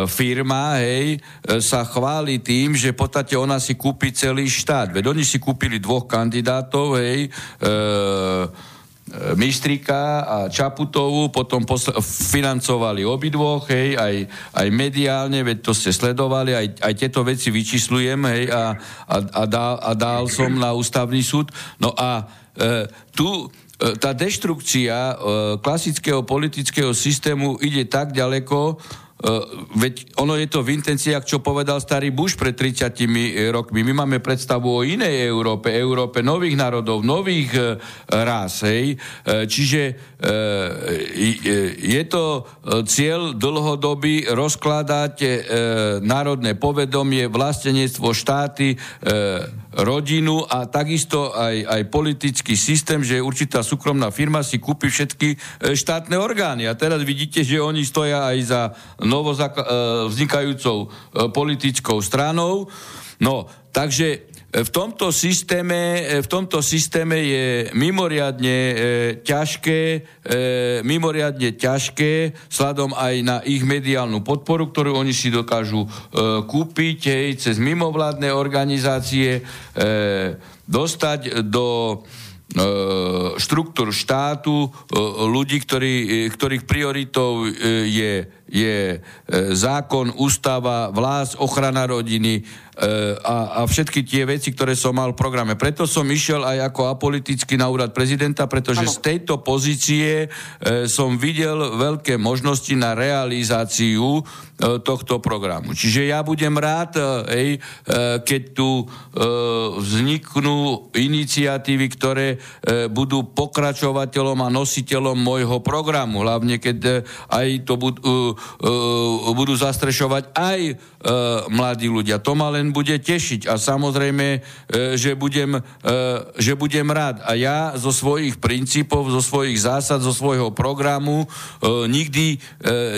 firma, hej, eh, sa chváli tým, že v podstate ona si kúpi celý štát. Veď oni si kúpili dvoch kandidátov, hej, Mistrika a Čaputovú, potom posl- financovali obidvoch, hej, aj, aj mediálne, veď to ste sledovali, aj, aj tieto veci vyčíslujem, hej, a, a, a, dal, a dal som na ústavný súd. No a e, tu tá deštrukcia e, klasického politického systému ide tak ďaleko, Uh, veď ono je to v intenciách, čo povedal starý Bush pred 30 rokmi. My máme predstavu o inej Európe, Európe nových národov, nových rás. Hej. Čiže je to cieľ dlhodobý rozkladať národné povedomie, vlastenectvo, štáty, rodinu a takisto aj, aj politický systém, že určitá súkromná firma si kúpi všetky e, štátne orgány. A teraz vidíte, že oni stoja aj za novo e, vznikajúcou e, politickou stranou. No, takže v tomto systéme, v tomto systéme je mimoriadne e, ťažké, e, mimoriadne ťažké, sladom aj na ich mediálnu podporu, ktorú oni si dokážu e, kúpiť hej, cez mimovládne organizácie, e, dostať do E, štruktúr štátu, e, ľudí, ktorí, e, ktorých prioritou je, je zákon, ústava, vlás, ochrana rodiny a, a všetky tie veci, ktoré som mal v programe. Preto som išiel aj ako apoliticky na úrad prezidenta, pretože ano. z tejto pozície som videl veľké možnosti na realizáciu tohto programu. Čiže ja budem rád, ej, keď tu vzniknú iniciatívy, ktoré E, budú pokračovateľom a nositeľom môjho programu, hlavne keď e, aj to budú, e, budú zastrešovať aj mladí ľudia. To ma len bude tešiť a samozrejme, že budem, že budem rád. A ja zo svojich princípov, zo svojich zásad, zo svojho programu nikdy,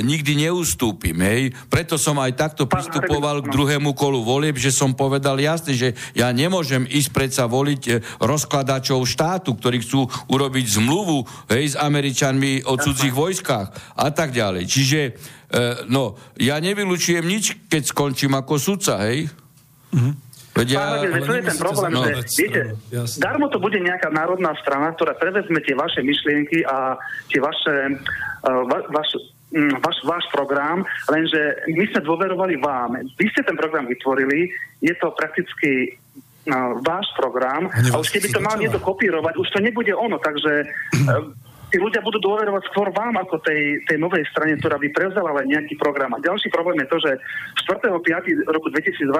nikdy neustúpim. Hej. Preto som aj takto pristupoval k druhému kolu volieb, že som povedal jasne, že ja nemôžem ísť predsa voliť rozkladačov štátu, ktorí chcú urobiť zmluvu hej, s Američanmi o cudzích vojskách a tak ďalej. Čiže, e, no, ja nevylučujem nič, keď skončím ako sudca, hej? Mm-hmm. Veď ja, Pán, to je ten problém, no, že viete, jasne. darmo to bude nejaká národná strana, ktorá prevezme tie vaše myšlienky a tie vaše, uh, va, vaš, um, vaš, váš program, lenže my sme dôverovali vám. Vy ste ten program vytvorili, je to prakticky váš program a už keby to mal niekto kopírovať, už to nebude ono, takže tí ľudia budú dôverovať skôr vám ako tej, tej novej strane, ktorá by prevzala len nejaký program. A ďalší problém je to, že 4.5. roku 2022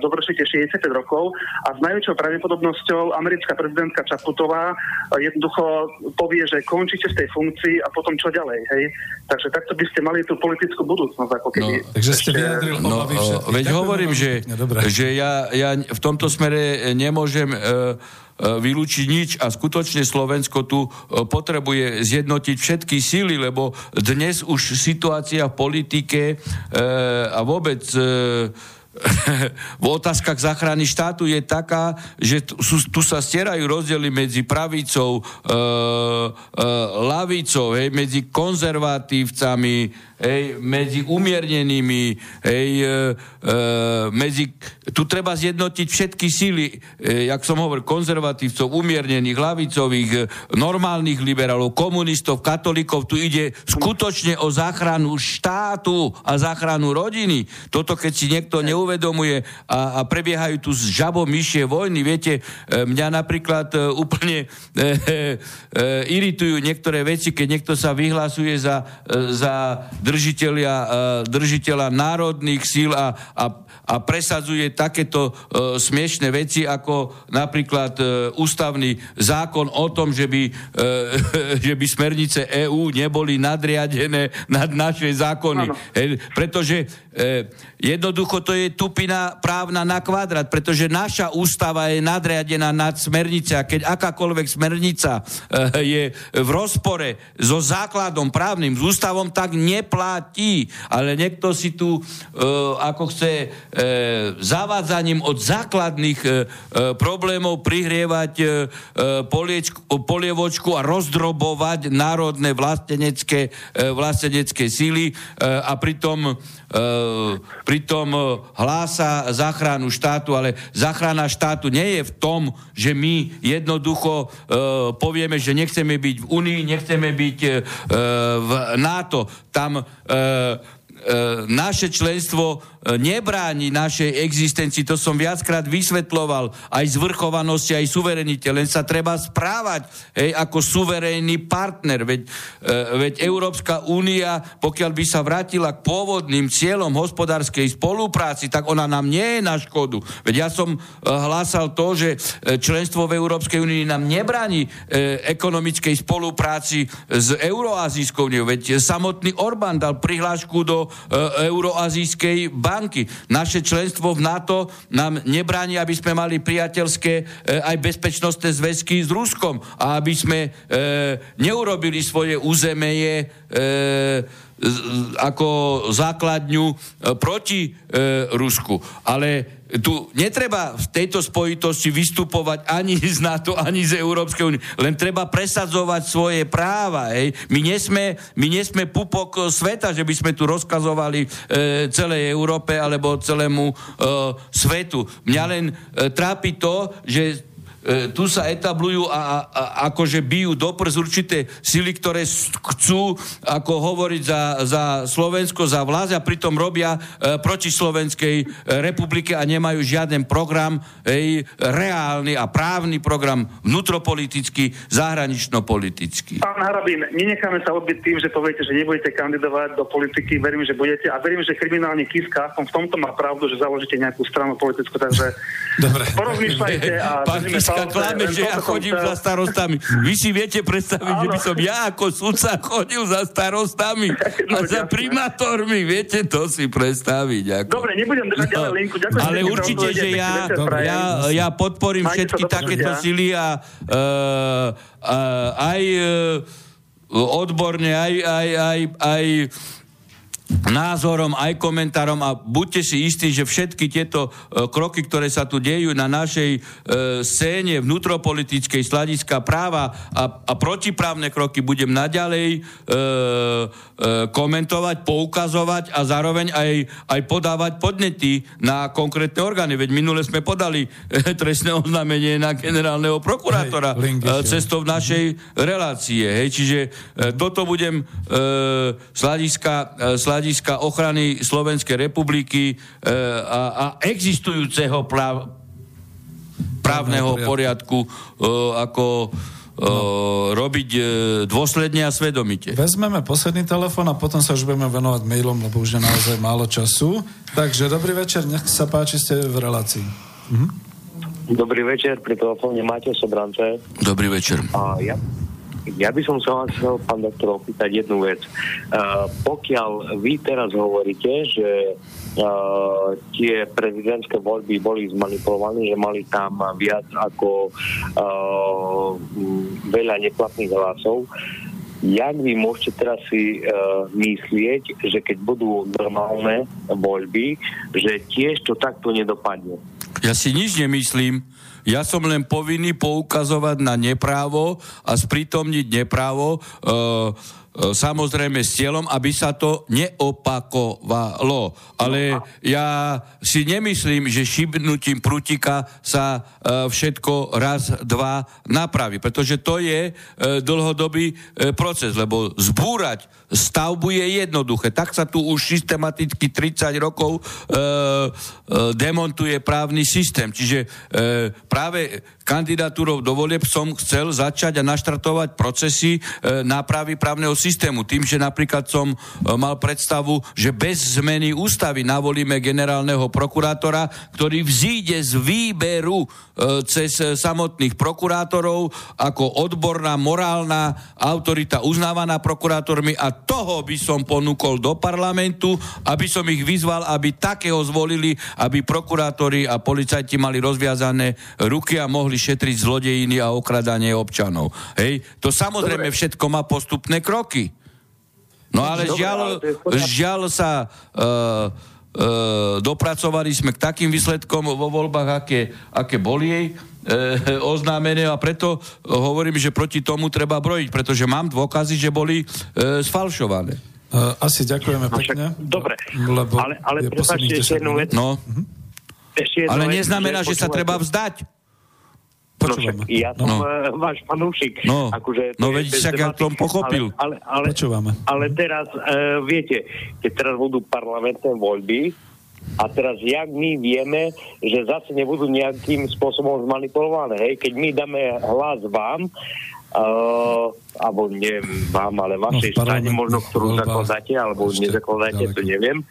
dovršíte 65 rokov a s najväčšou pravdepodobnosťou americká prezidentka Čaputová jednoducho povie, že končíte v tej funkcii a potom čo ďalej. Hej? Takže takto by ste mali tú politickú budúcnosť. Ako keby no, takže ste vyjadril no, Veď hovorím, že, že ja, ja v tomto smere nemôžem uh, vylúčiť nič a skutočne Slovensko tu e, potrebuje zjednotiť všetky síly, lebo dnes už situácia v politike e, a vôbec v otázkach záchrany štátu je taká, že tu, tu sa stierajú rozdiely medzi pravicou, e, e, lavicou, hej, medzi konzervatívcami, hej, medzi umiernenými, hej, e, e, medzi, tu treba zjednotiť všetky síly, e, jak som hovoril, konzervatívcov, umiernených, lavicových, e, normálnych liberálov, komunistov, katolíkov, tu ide skutočne o záchranu štátu a záchranu rodiny. Toto, keď si niekto neuvedomuje a, a prebiehajú tu z žabom myšie vojny, viete, e, mňa napríklad e, úplne e, e, e, iritujú niektoré veci, keď niekto sa vyhlasuje za, e, za držiteľia, e, držiteľa národných síl a, a, a presadzuje takéto e, smiešné veci, ako napríklad e, ústavný zákon o tom, že by, e, že by smernice EÚ neboli nadriadené nad naše zákony. E, pretože e, jednoducho to je tupina právna na kvadrat, pretože naša ústava je nadriadená nad smernice a keď akákoľvek smernica e, je v rozpore so základom právnym, s ústavom, tak neplatí. Ale niekto si tu e, ako chce e, zavádzaním od základných e, e, problémov prihrievať e, e poliečku, polievočku a rozdrobovať národné vlastenecké, e, vlastenecké síly e, a pritom E, pritom e, hlása záchranu štátu, ale záchrana štátu nie je v tom, že my jednoducho e, povieme, že nechceme byť v Unii, nechceme byť v NATO. Tam E, naše členstvo e, nebráni našej existencii, to som viackrát vysvetloval, aj zvrchovanosti, aj suverenite, len sa treba správať hej, ako suverénny partner. Veď, e, veď Európska únia, pokiaľ by sa vrátila k pôvodným cieľom hospodárskej spolupráci, tak ona nám nie je na škodu. Veď ja som hlásal to, že členstvo v Európskej únii nám nebráni ekonomickej spolupráci s Euroazijskou úniou. Veď samotný Orbán dal prihlášku do E, Euroazijskej banky. Naše členstvo v NATO nám nebráni, aby sme mali priateľské e, aj bezpečnostné zväzky s Ruskom a aby sme e, neurobili svoje územeje ako základňu proti Rusku. Ale tu netreba v tejto spojitosti vystupovať ani z NATO, ani z Európskej únie. Len treba presadzovať svoje práva. Hej. My, nesme, my nesme pupok sveta, že by sme tu rozkazovali e, celej Európe alebo celému e, svetu. Mňa len e, trápi to, že tu sa etablujú a, a, a akože bijú do prs určité sily, ktoré chcú ako hovoriť za, za Slovensko, za vlast a pritom robia e, proti Slovenskej e, republike a nemajú žiaden program, e, reálny a právny program vnútropolitický, zahranično-politický. Pán Harabín, nenecháme sa odbiť tým, že poviete, že nebudete kandidovať do politiky, verím, že budete a verím, že kriminálne Kiska v tomto má pravdu, že založíte nejakú stranu politickú, takže Dobre. porozmýšľajte a dneska klame, že ja chodím za starostami. Vy si viete predstaviť, že by som ja ako sudca chodil za starostami a za primátormi. Viete to si predstaviť. Ako. Dobre, nebudem držať no, ďalej linku. Ďakujem, ale určite, že ja, ja, ja podporím všetky takéto sily a uh, uh, aj uh, odborne, aj, aj, aj, aj názorom, aj komentárom a buďte si istí, že všetky tieto e, kroky, ktoré sa tu dejú na našej e, scéne vnútropolitickej sladiska práva a, a protiprávne kroky budem naďalej e, e, komentovať, poukazovať a zároveň aj, aj podávať podnety na konkrétne orgány. Veď minule sme podali e, trestné oznámenie na generálneho prokurátora e, cestou našej relácie. Hej. Čiže e, toto budem e, sladiska, e, sladiska hľadiska ochrany Slovenskej republiky e, a, a existujúceho práv, právneho poriadku e, ako no. robiť e, dôsledne a svedomite. Vezmeme posledný telefon a potom sa už budeme venovať mailom, lebo už je naozaj málo času. Takže dobrý večer, nech sa páči, ste v relácii. Mhm. Dobrý večer, pri telefóne máte Sobrance. Dobrý večer. A ja, ja by som sa vás chcel, pán doktor, opýtať jednu vec. Uh, pokiaľ vy teraz hovoríte, že uh, tie prezidentské voľby boli zmanipulované, že mali tam viac ako uh, veľa neplatných hlasov, jak vy môžete teraz si uh, myslieť, že keď budú normálne voľby, že tiež to takto nedopadne? Ja si nič nemyslím. Ja som len povinný poukazovať na neprávo a sprítomniť neprávo e, samozrejme s cieľom, aby sa to neopakovalo. Ale ja si nemyslím, že šibnutím prútika sa e, všetko raz, dva napraví, pretože to je e, dlhodobý proces, lebo zbúrať stavbu je jednoduché. Tak sa tu už systematicky 30 rokov demontuje právny systém. Čiže práve kandidatúrou do volieb som chcel začať a naštartovať procesy nápravy právneho systému. Tým, že napríklad som e, mal predstavu, že bez zmeny ústavy navolíme generálneho prokurátora, ktorý vzíde z výberu e, cez samotných prokurátorov ako odborná, morálna autorita uznávaná prokurátormi a toho by som ponúkol do parlamentu, aby som ich vyzval, aby takého zvolili, aby prokurátori a policajti mali rozviazané ruky a mohli šetriť zlodejiny a okradanie občanov. Hej, to samozrejme Dobre. všetko má postupné kroky. No ale žiaľ, žiaľ sa uh, uh, dopracovali sme k takým výsledkom vo voľbách, aké, aké boli jej uh, oznámené a preto hovorím, že proti tomu treba brojiť, pretože mám dôkazy, že boli uh, sfalšované. Uh, asi ďakujeme no, pekne. Dobre, lebo ale, ale prepáčte ešte jednu vec. No. Ešte jednu ale neznamená, že, že sa treba vzdať. Počúvame. No, ja som no. váš fanúšik. No, akože, no veď však ja tom pochopil. Ale, ale, ale, ale teraz, uh, viete, keď teraz budú parlamentné voľby, a teraz, jak my vieme, že zase nebudú nejakým spôsobom zmanipulované. Hej? Keď my dáme hlas vám, Uh, alebo neviem vám, ale vašej no, strane možno, ktorú zakladáte, alebo nezakladáte, to neviem.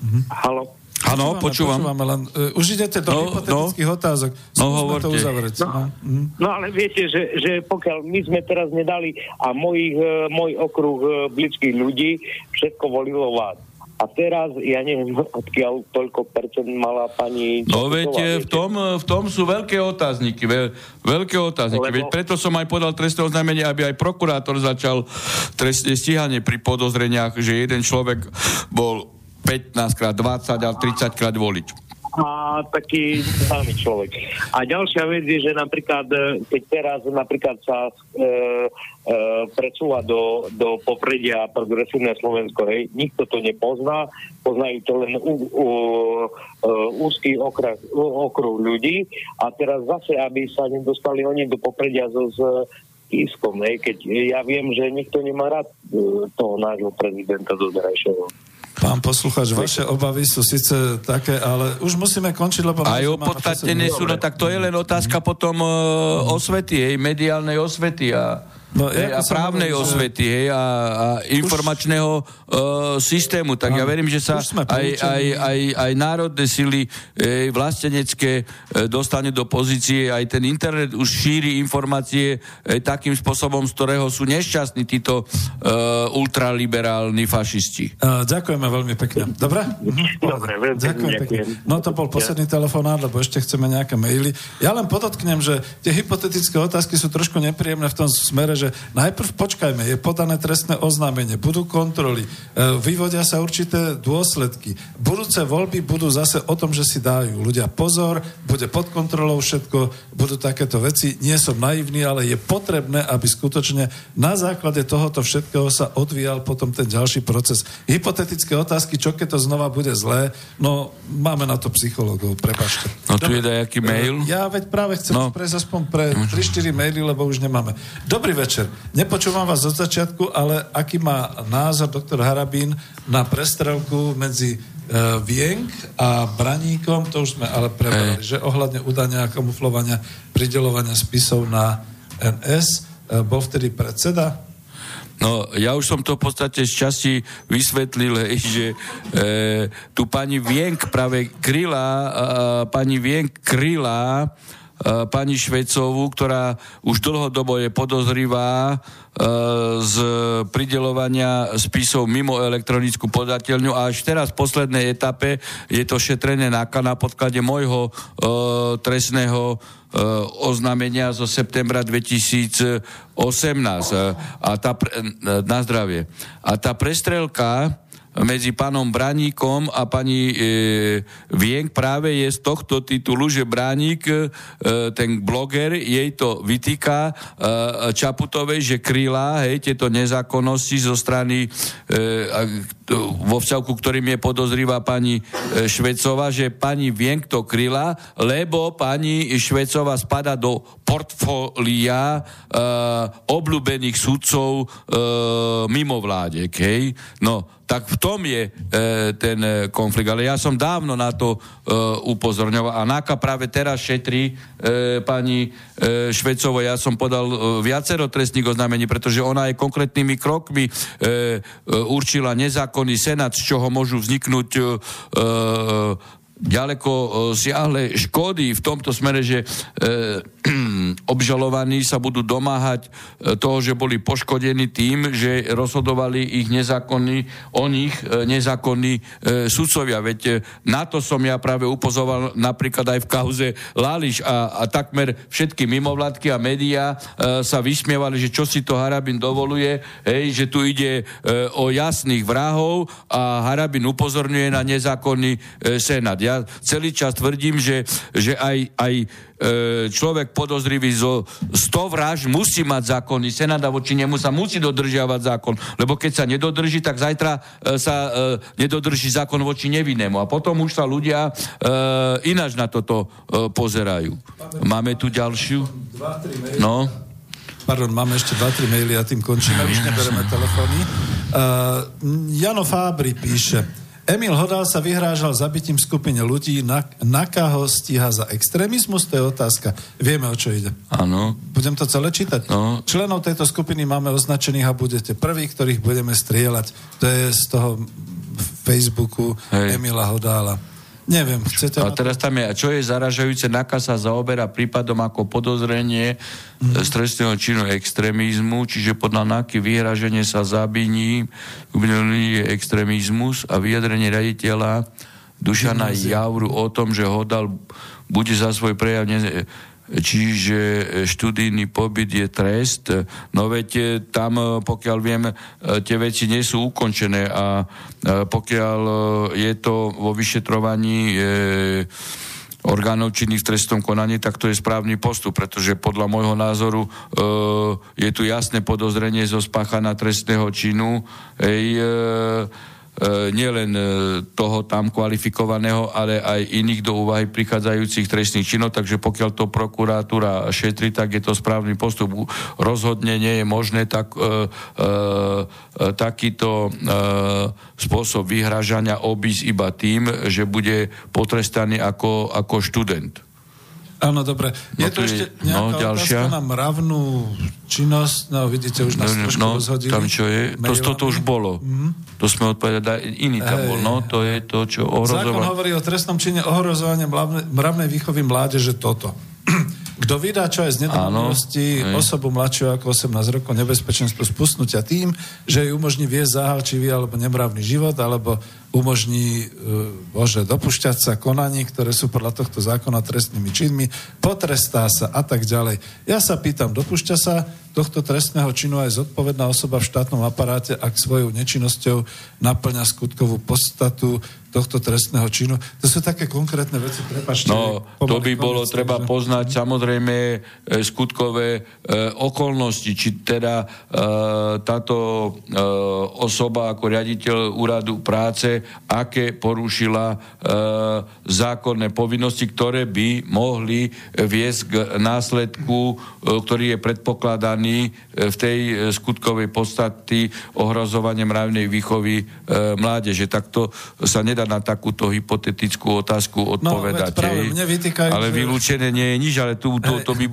Mhm. Halo? Áno, počúvam. Počúvame, len, uh, už idete do no, hypotetických no, otázok. No, hovorte. to uzavrieť. No, no. Mhm. no ale viete, že, že pokiaľ my sme teraz nedali a mojich, uh, môj okruh uh, blízkych ľudí všetko volilo vás a teraz, ja neviem, odkiaľ toľko percent mala pani... No veď v tom, v tom sú veľké otázniky, veľ, veľké otázniky. Lebo... Veď preto som aj podal trestné oznámenie, aby aj prokurátor začal trestné stíhanie pri podozreniach, že jeden človek bol 15 krát 20 a 30 krát volič a taký známy človek. A ďalšia vec je, že napríklad, e, keď teraz napríklad sa e, e, presúva do, do popredia progresívne Slovensko, hej, nikto to nepozná, poznajú to len u, u, u, e, úzky okruh, okruh ľudí a teraz zase, aby sa nedostali oni do popredia so, s Iskom, hej, keď ja viem, že nikto nemá rád e, toho nášho prezidenta do zrajšieho. Pán poslucháč, vaše obavy sú síce také, ale už musíme končiť, lebo... Aj opodstatnené sú, no tak to je len otázka potom uh, osvety, hej, mediálnej osvety a No, hej, a právnej hovoril, osvety hej, a, a informačného uh, systému. Tak áno, ja verím, že sa aj, aj, aj, aj národné sily hej, vlastenecké e, dostane do pozície, aj ten internet už šíri informácie hej, takým spôsobom, z ktorého sú nešťastní títo uh, ultraliberálni fašisti. Uh, ďakujeme veľmi pekne. Dobre? Dobre, veľmi ďakujem pekne. No to bol posledný ja. telefonát, lebo ešte chceme nejaké maily. Ja len podotknem, že tie hypotetické otázky sú trošku nepríjemné v tom smere, že že najprv počkajme, je podané trestné oznámenie, budú kontroly, e, vyvodia sa určité dôsledky. Budúce voľby budú zase o tom, že si dajú ľudia pozor, bude pod kontrolou všetko, budú takéto veci. Nie som naivný, ale je potrebné, aby skutočne na základe tohoto všetkého sa odvíjal potom ten ďalší proces. Hypotetické otázky, čo keď to znova bude zlé, no máme na to psychológov, prepašte. No tu je dajaký mail? Ja veď práve chcem no. prejsť aspoň pre 3-4 maily, lebo už nemáme. Dobrý večer večer. Nepočúvam vás od začiatku, ale aký má názor doktor Harabín na prestrelku medzi uh, Vienk a Braníkom, to už sme ale prebrali, že ohľadne udania a kamuflovania pridelovania spisov na NS, uh, e, bol vtedy predseda? No, ja už som to v podstate z časti vysvetlil, hej, že e, tu pani Vienk práve kryla, e, pani Vienk kryla E, pani Švecovú, ktorá už dlhodobo je podozrivá e, z pridelovania spisov mimo elektronickú podateľňu a až teraz v poslednej etape je to šetrené na, na podklade môjho e, trestného oznámenia zo septembra 2018 a tá, na zdravie. A tá prestrelka medzi pánom Braníkom a pani e, Vienk práve je z tohto titulu, že Braník, e, ten bloger, jej to vytýka e, Čaputovej, že kryla, hej, tieto nezákonnosti zo strany e, vo vzťahu, ktorým je podozrivá pani e, Švecova, že pani Vienk to kryla, lebo pani Švecova spada do portfólia e, obľúbených sudcov e, mimo vládek, hej. No, tak v tom je e, ten e, konflikt. Ale ja som dávno na to e, upozorňoval. A NAKA práve teraz šetrí e, pani e, Švecovo. Ja som podal e, viacero trestných oznámení, pretože ona aj konkrétnymi krokmi e, e, určila nezákonný senát, z čoho môžu vzniknúť e, e ďaleko e, siahle škody v tomto smere, že e, obžalovaní sa budú domáhať e, toho, že boli poškodení tým, že rozhodovali ich nezákonní, o nich e, nezákonní e, sudcovia. Veď e, na to som ja práve upozoval napríklad aj v kauze Lališ a, a takmer všetky mimovládky a médiá e, sa vysmievali, že čo si to Harabin dovoluje, hej, že tu ide e, o jasných vrahov a Harabin upozorňuje na nezákonný e, senát ja celý čas tvrdím, že, že aj, aj človek podozrivý zo 100 vraž musí mať zákonný senát a voči nemu sa musí dodržiavať zákon, lebo keď sa nedodrží, tak zajtra e, sa e, nedodrží zákon voči nevinnému a potom už sa ľudia e, ináč na toto e, pozerajú. Máme tu ďalšiu? No. Pardon, máme ešte 2-3 maily a tým končíme, už nebereme telefóny. Uh, Jano Fábri píše, Emil Hodal sa vyhrážal zabitím skupine ľudí, Naka ho stíha za extrémizmus, to je otázka. Vieme, o čo ide. Áno. Budem to celé čítať. No. Členov tejto skupiny máme označených a budete prví, ktorých budeme strieľať. To je z toho Facebooku Hej. Emila Hodála. Neviem, chcete... A teraz tam je, čo je zaražajúce, NAKA sa zaoberá prípadom ako podozrenie mm. z trestného činu extrémizmu, čiže podľa NAKY vyhraženie sa zabiní je extrémizmus a vyjadrenie raditeľa Dušana Javru o tom, že Hodal bude za svoj prejav ne, čiže študijný pobyt je trest. No veď e, tam, e, pokiaľ viem, e, tie veci nie sú ukončené a pokiaľ je to vo vyšetrovaní orgánov činných v konaní, tak to je správny postup, pretože podľa môjho názoru e, je tu jasné podozrenie zo spáchana trestného činu. Ej, e, E, nielen e, toho tam kvalifikovaného, ale aj iných do úvahy prichádzajúcich trestných činov, takže pokiaľ to prokuratúra šetri, tak je to správny postup. Rozhodne nie je možné tak, e, e, takýto e, spôsob vyhražania obísť iba tým, že bude potrestaný ako, ako študent. Áno, dobre. Je no, tu ešte no, nejaká no, ďalšia. otázka na mravnú činnosť? No, vidíte, už nás no, trošku no, rozhodili. Tam čo je? To, to, to už bolo. Mm-hmm. To sme odpovedali, iný tam bol. No, to je to, čo ohrozovalo. Zákon hovorí o trestnom čine ohrozovania mravnej výchovy mládeže toto. Kto vydá čo aj z nedomnosti osobu mladšiu ako 18 rokov nebezpečenstvo spustnutia tým, že jej umožní viesť záhalčivý alebo nemravný život, alebo umožní, e, bože, dopušťať sa konaní, ktoré sú podľa tohto zákona trestnými činmi, potrestá sa a tak ďalej. Ja sa pýtam, dopúšťa sa tohto trestného činu aj zodpovedná osoba v štátnom aparáte, ak svojou nečinnosťou naplňa skutkovú podstatu tohto trestného činu. To sú také konkrétne veci, prepačte. No, to by bolo konec, treba takže... poznať samozrejme e, skutkové e, okolnosti, či teda e, táto e, osoba ako riaditeľ úradu práce, aké porušila e, zákonné povinnosti, ktoré by mohli viesť k následku, e, ktorý je predpokladaný e, v tej e, skutkovej podstaty ohrozovania mravnej výchovy e, mládeže. Takto sa nedá na takúto hypotetickú otázku no, odpovedať. No, práve, mne vytýkajú, ale vylúčené nie je nič, ale tu to, to by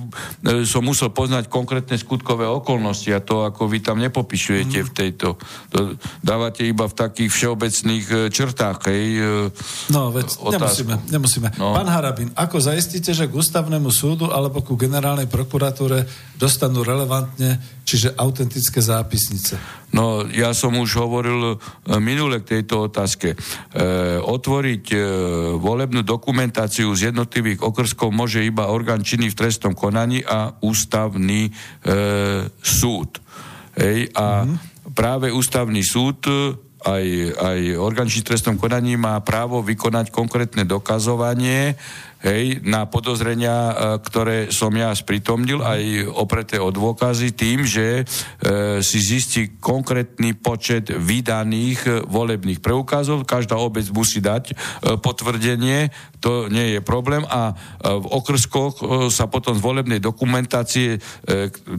som musel poznať konkrétne skutkové okolnosti a to, ako vy tam nepopisujete mm. v tejto. To dávate iba v takých všeobecných črtách. Hej, no, veď nemusíme. nemusíme. No. Pán Harabin, ako zaistíte, že k ústavnému súdu alebo ku generálnej prokuratúre dostanú relevantne, čiže autentické zápisnice? No, ja som už hovoril minule k tejto otázke. E, otvoriť e, volebnú dokumentáciu z jednotlivých okrskov môže iba orgán činný v trestnom konaní a ústavný e, súd. Hej, a mm-hmm. práve ústavný súd aj, aj orgán činný v trestnom konaní má právo vykonať konkrétne dokazovanie hej, na podozrenia, e, ktoré som ja spritomnil, aj opreté o dôkazy tým, že e, si zistí konkrétny počet vydaných e, volebných preukazov. Každá obec musí dať e, potvrdenie, to nie je problém a e, v okrskoch e, sa potom z volebnej dokumentácie, e,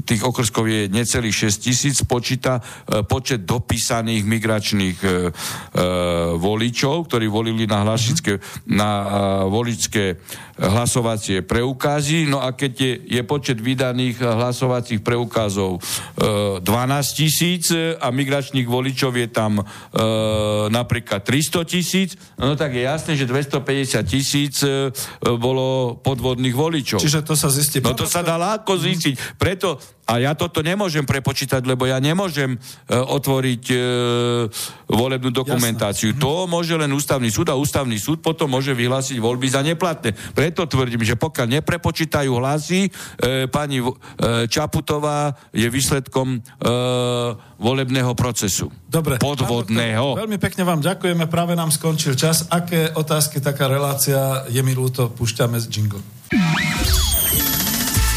tých okrskov je necelých 6 tisíc, počíta e, počet dopísaných migračných e, e, voličov, ktorí volili na hlasické, na e, voličské hlasovacie preukázy. No a keď je, je počet vydaných hlasovacích preukázov e, 12 tisíc a migračných voličov je tam e, napríklad 300 tisíc, no tak je jasné, že 250 tisíc e, bolo podvodných voličov. Čiže to sa zistí. No to sa dá ľahko zistiť. Preto a ja toto nemôžem prepočítať, lebo ja nemôžem e, otvoriť e, volebnú dokumentáciu. Jasne. To môže len ústavný súd a ústavný súd potom môže vyhlásiť voľby za neplatné. Preto tvrdím, že pokiaľ neprepočítajú hlasy, e, pani e, Čaputová je výsledkom e, volebného procesu. Dobre. Podvodného. Veľmi pekne vám ďakujeme, práve nám skončil čas. Aké otázky, taká relácia, je mi ľúto, púšťame z jingle.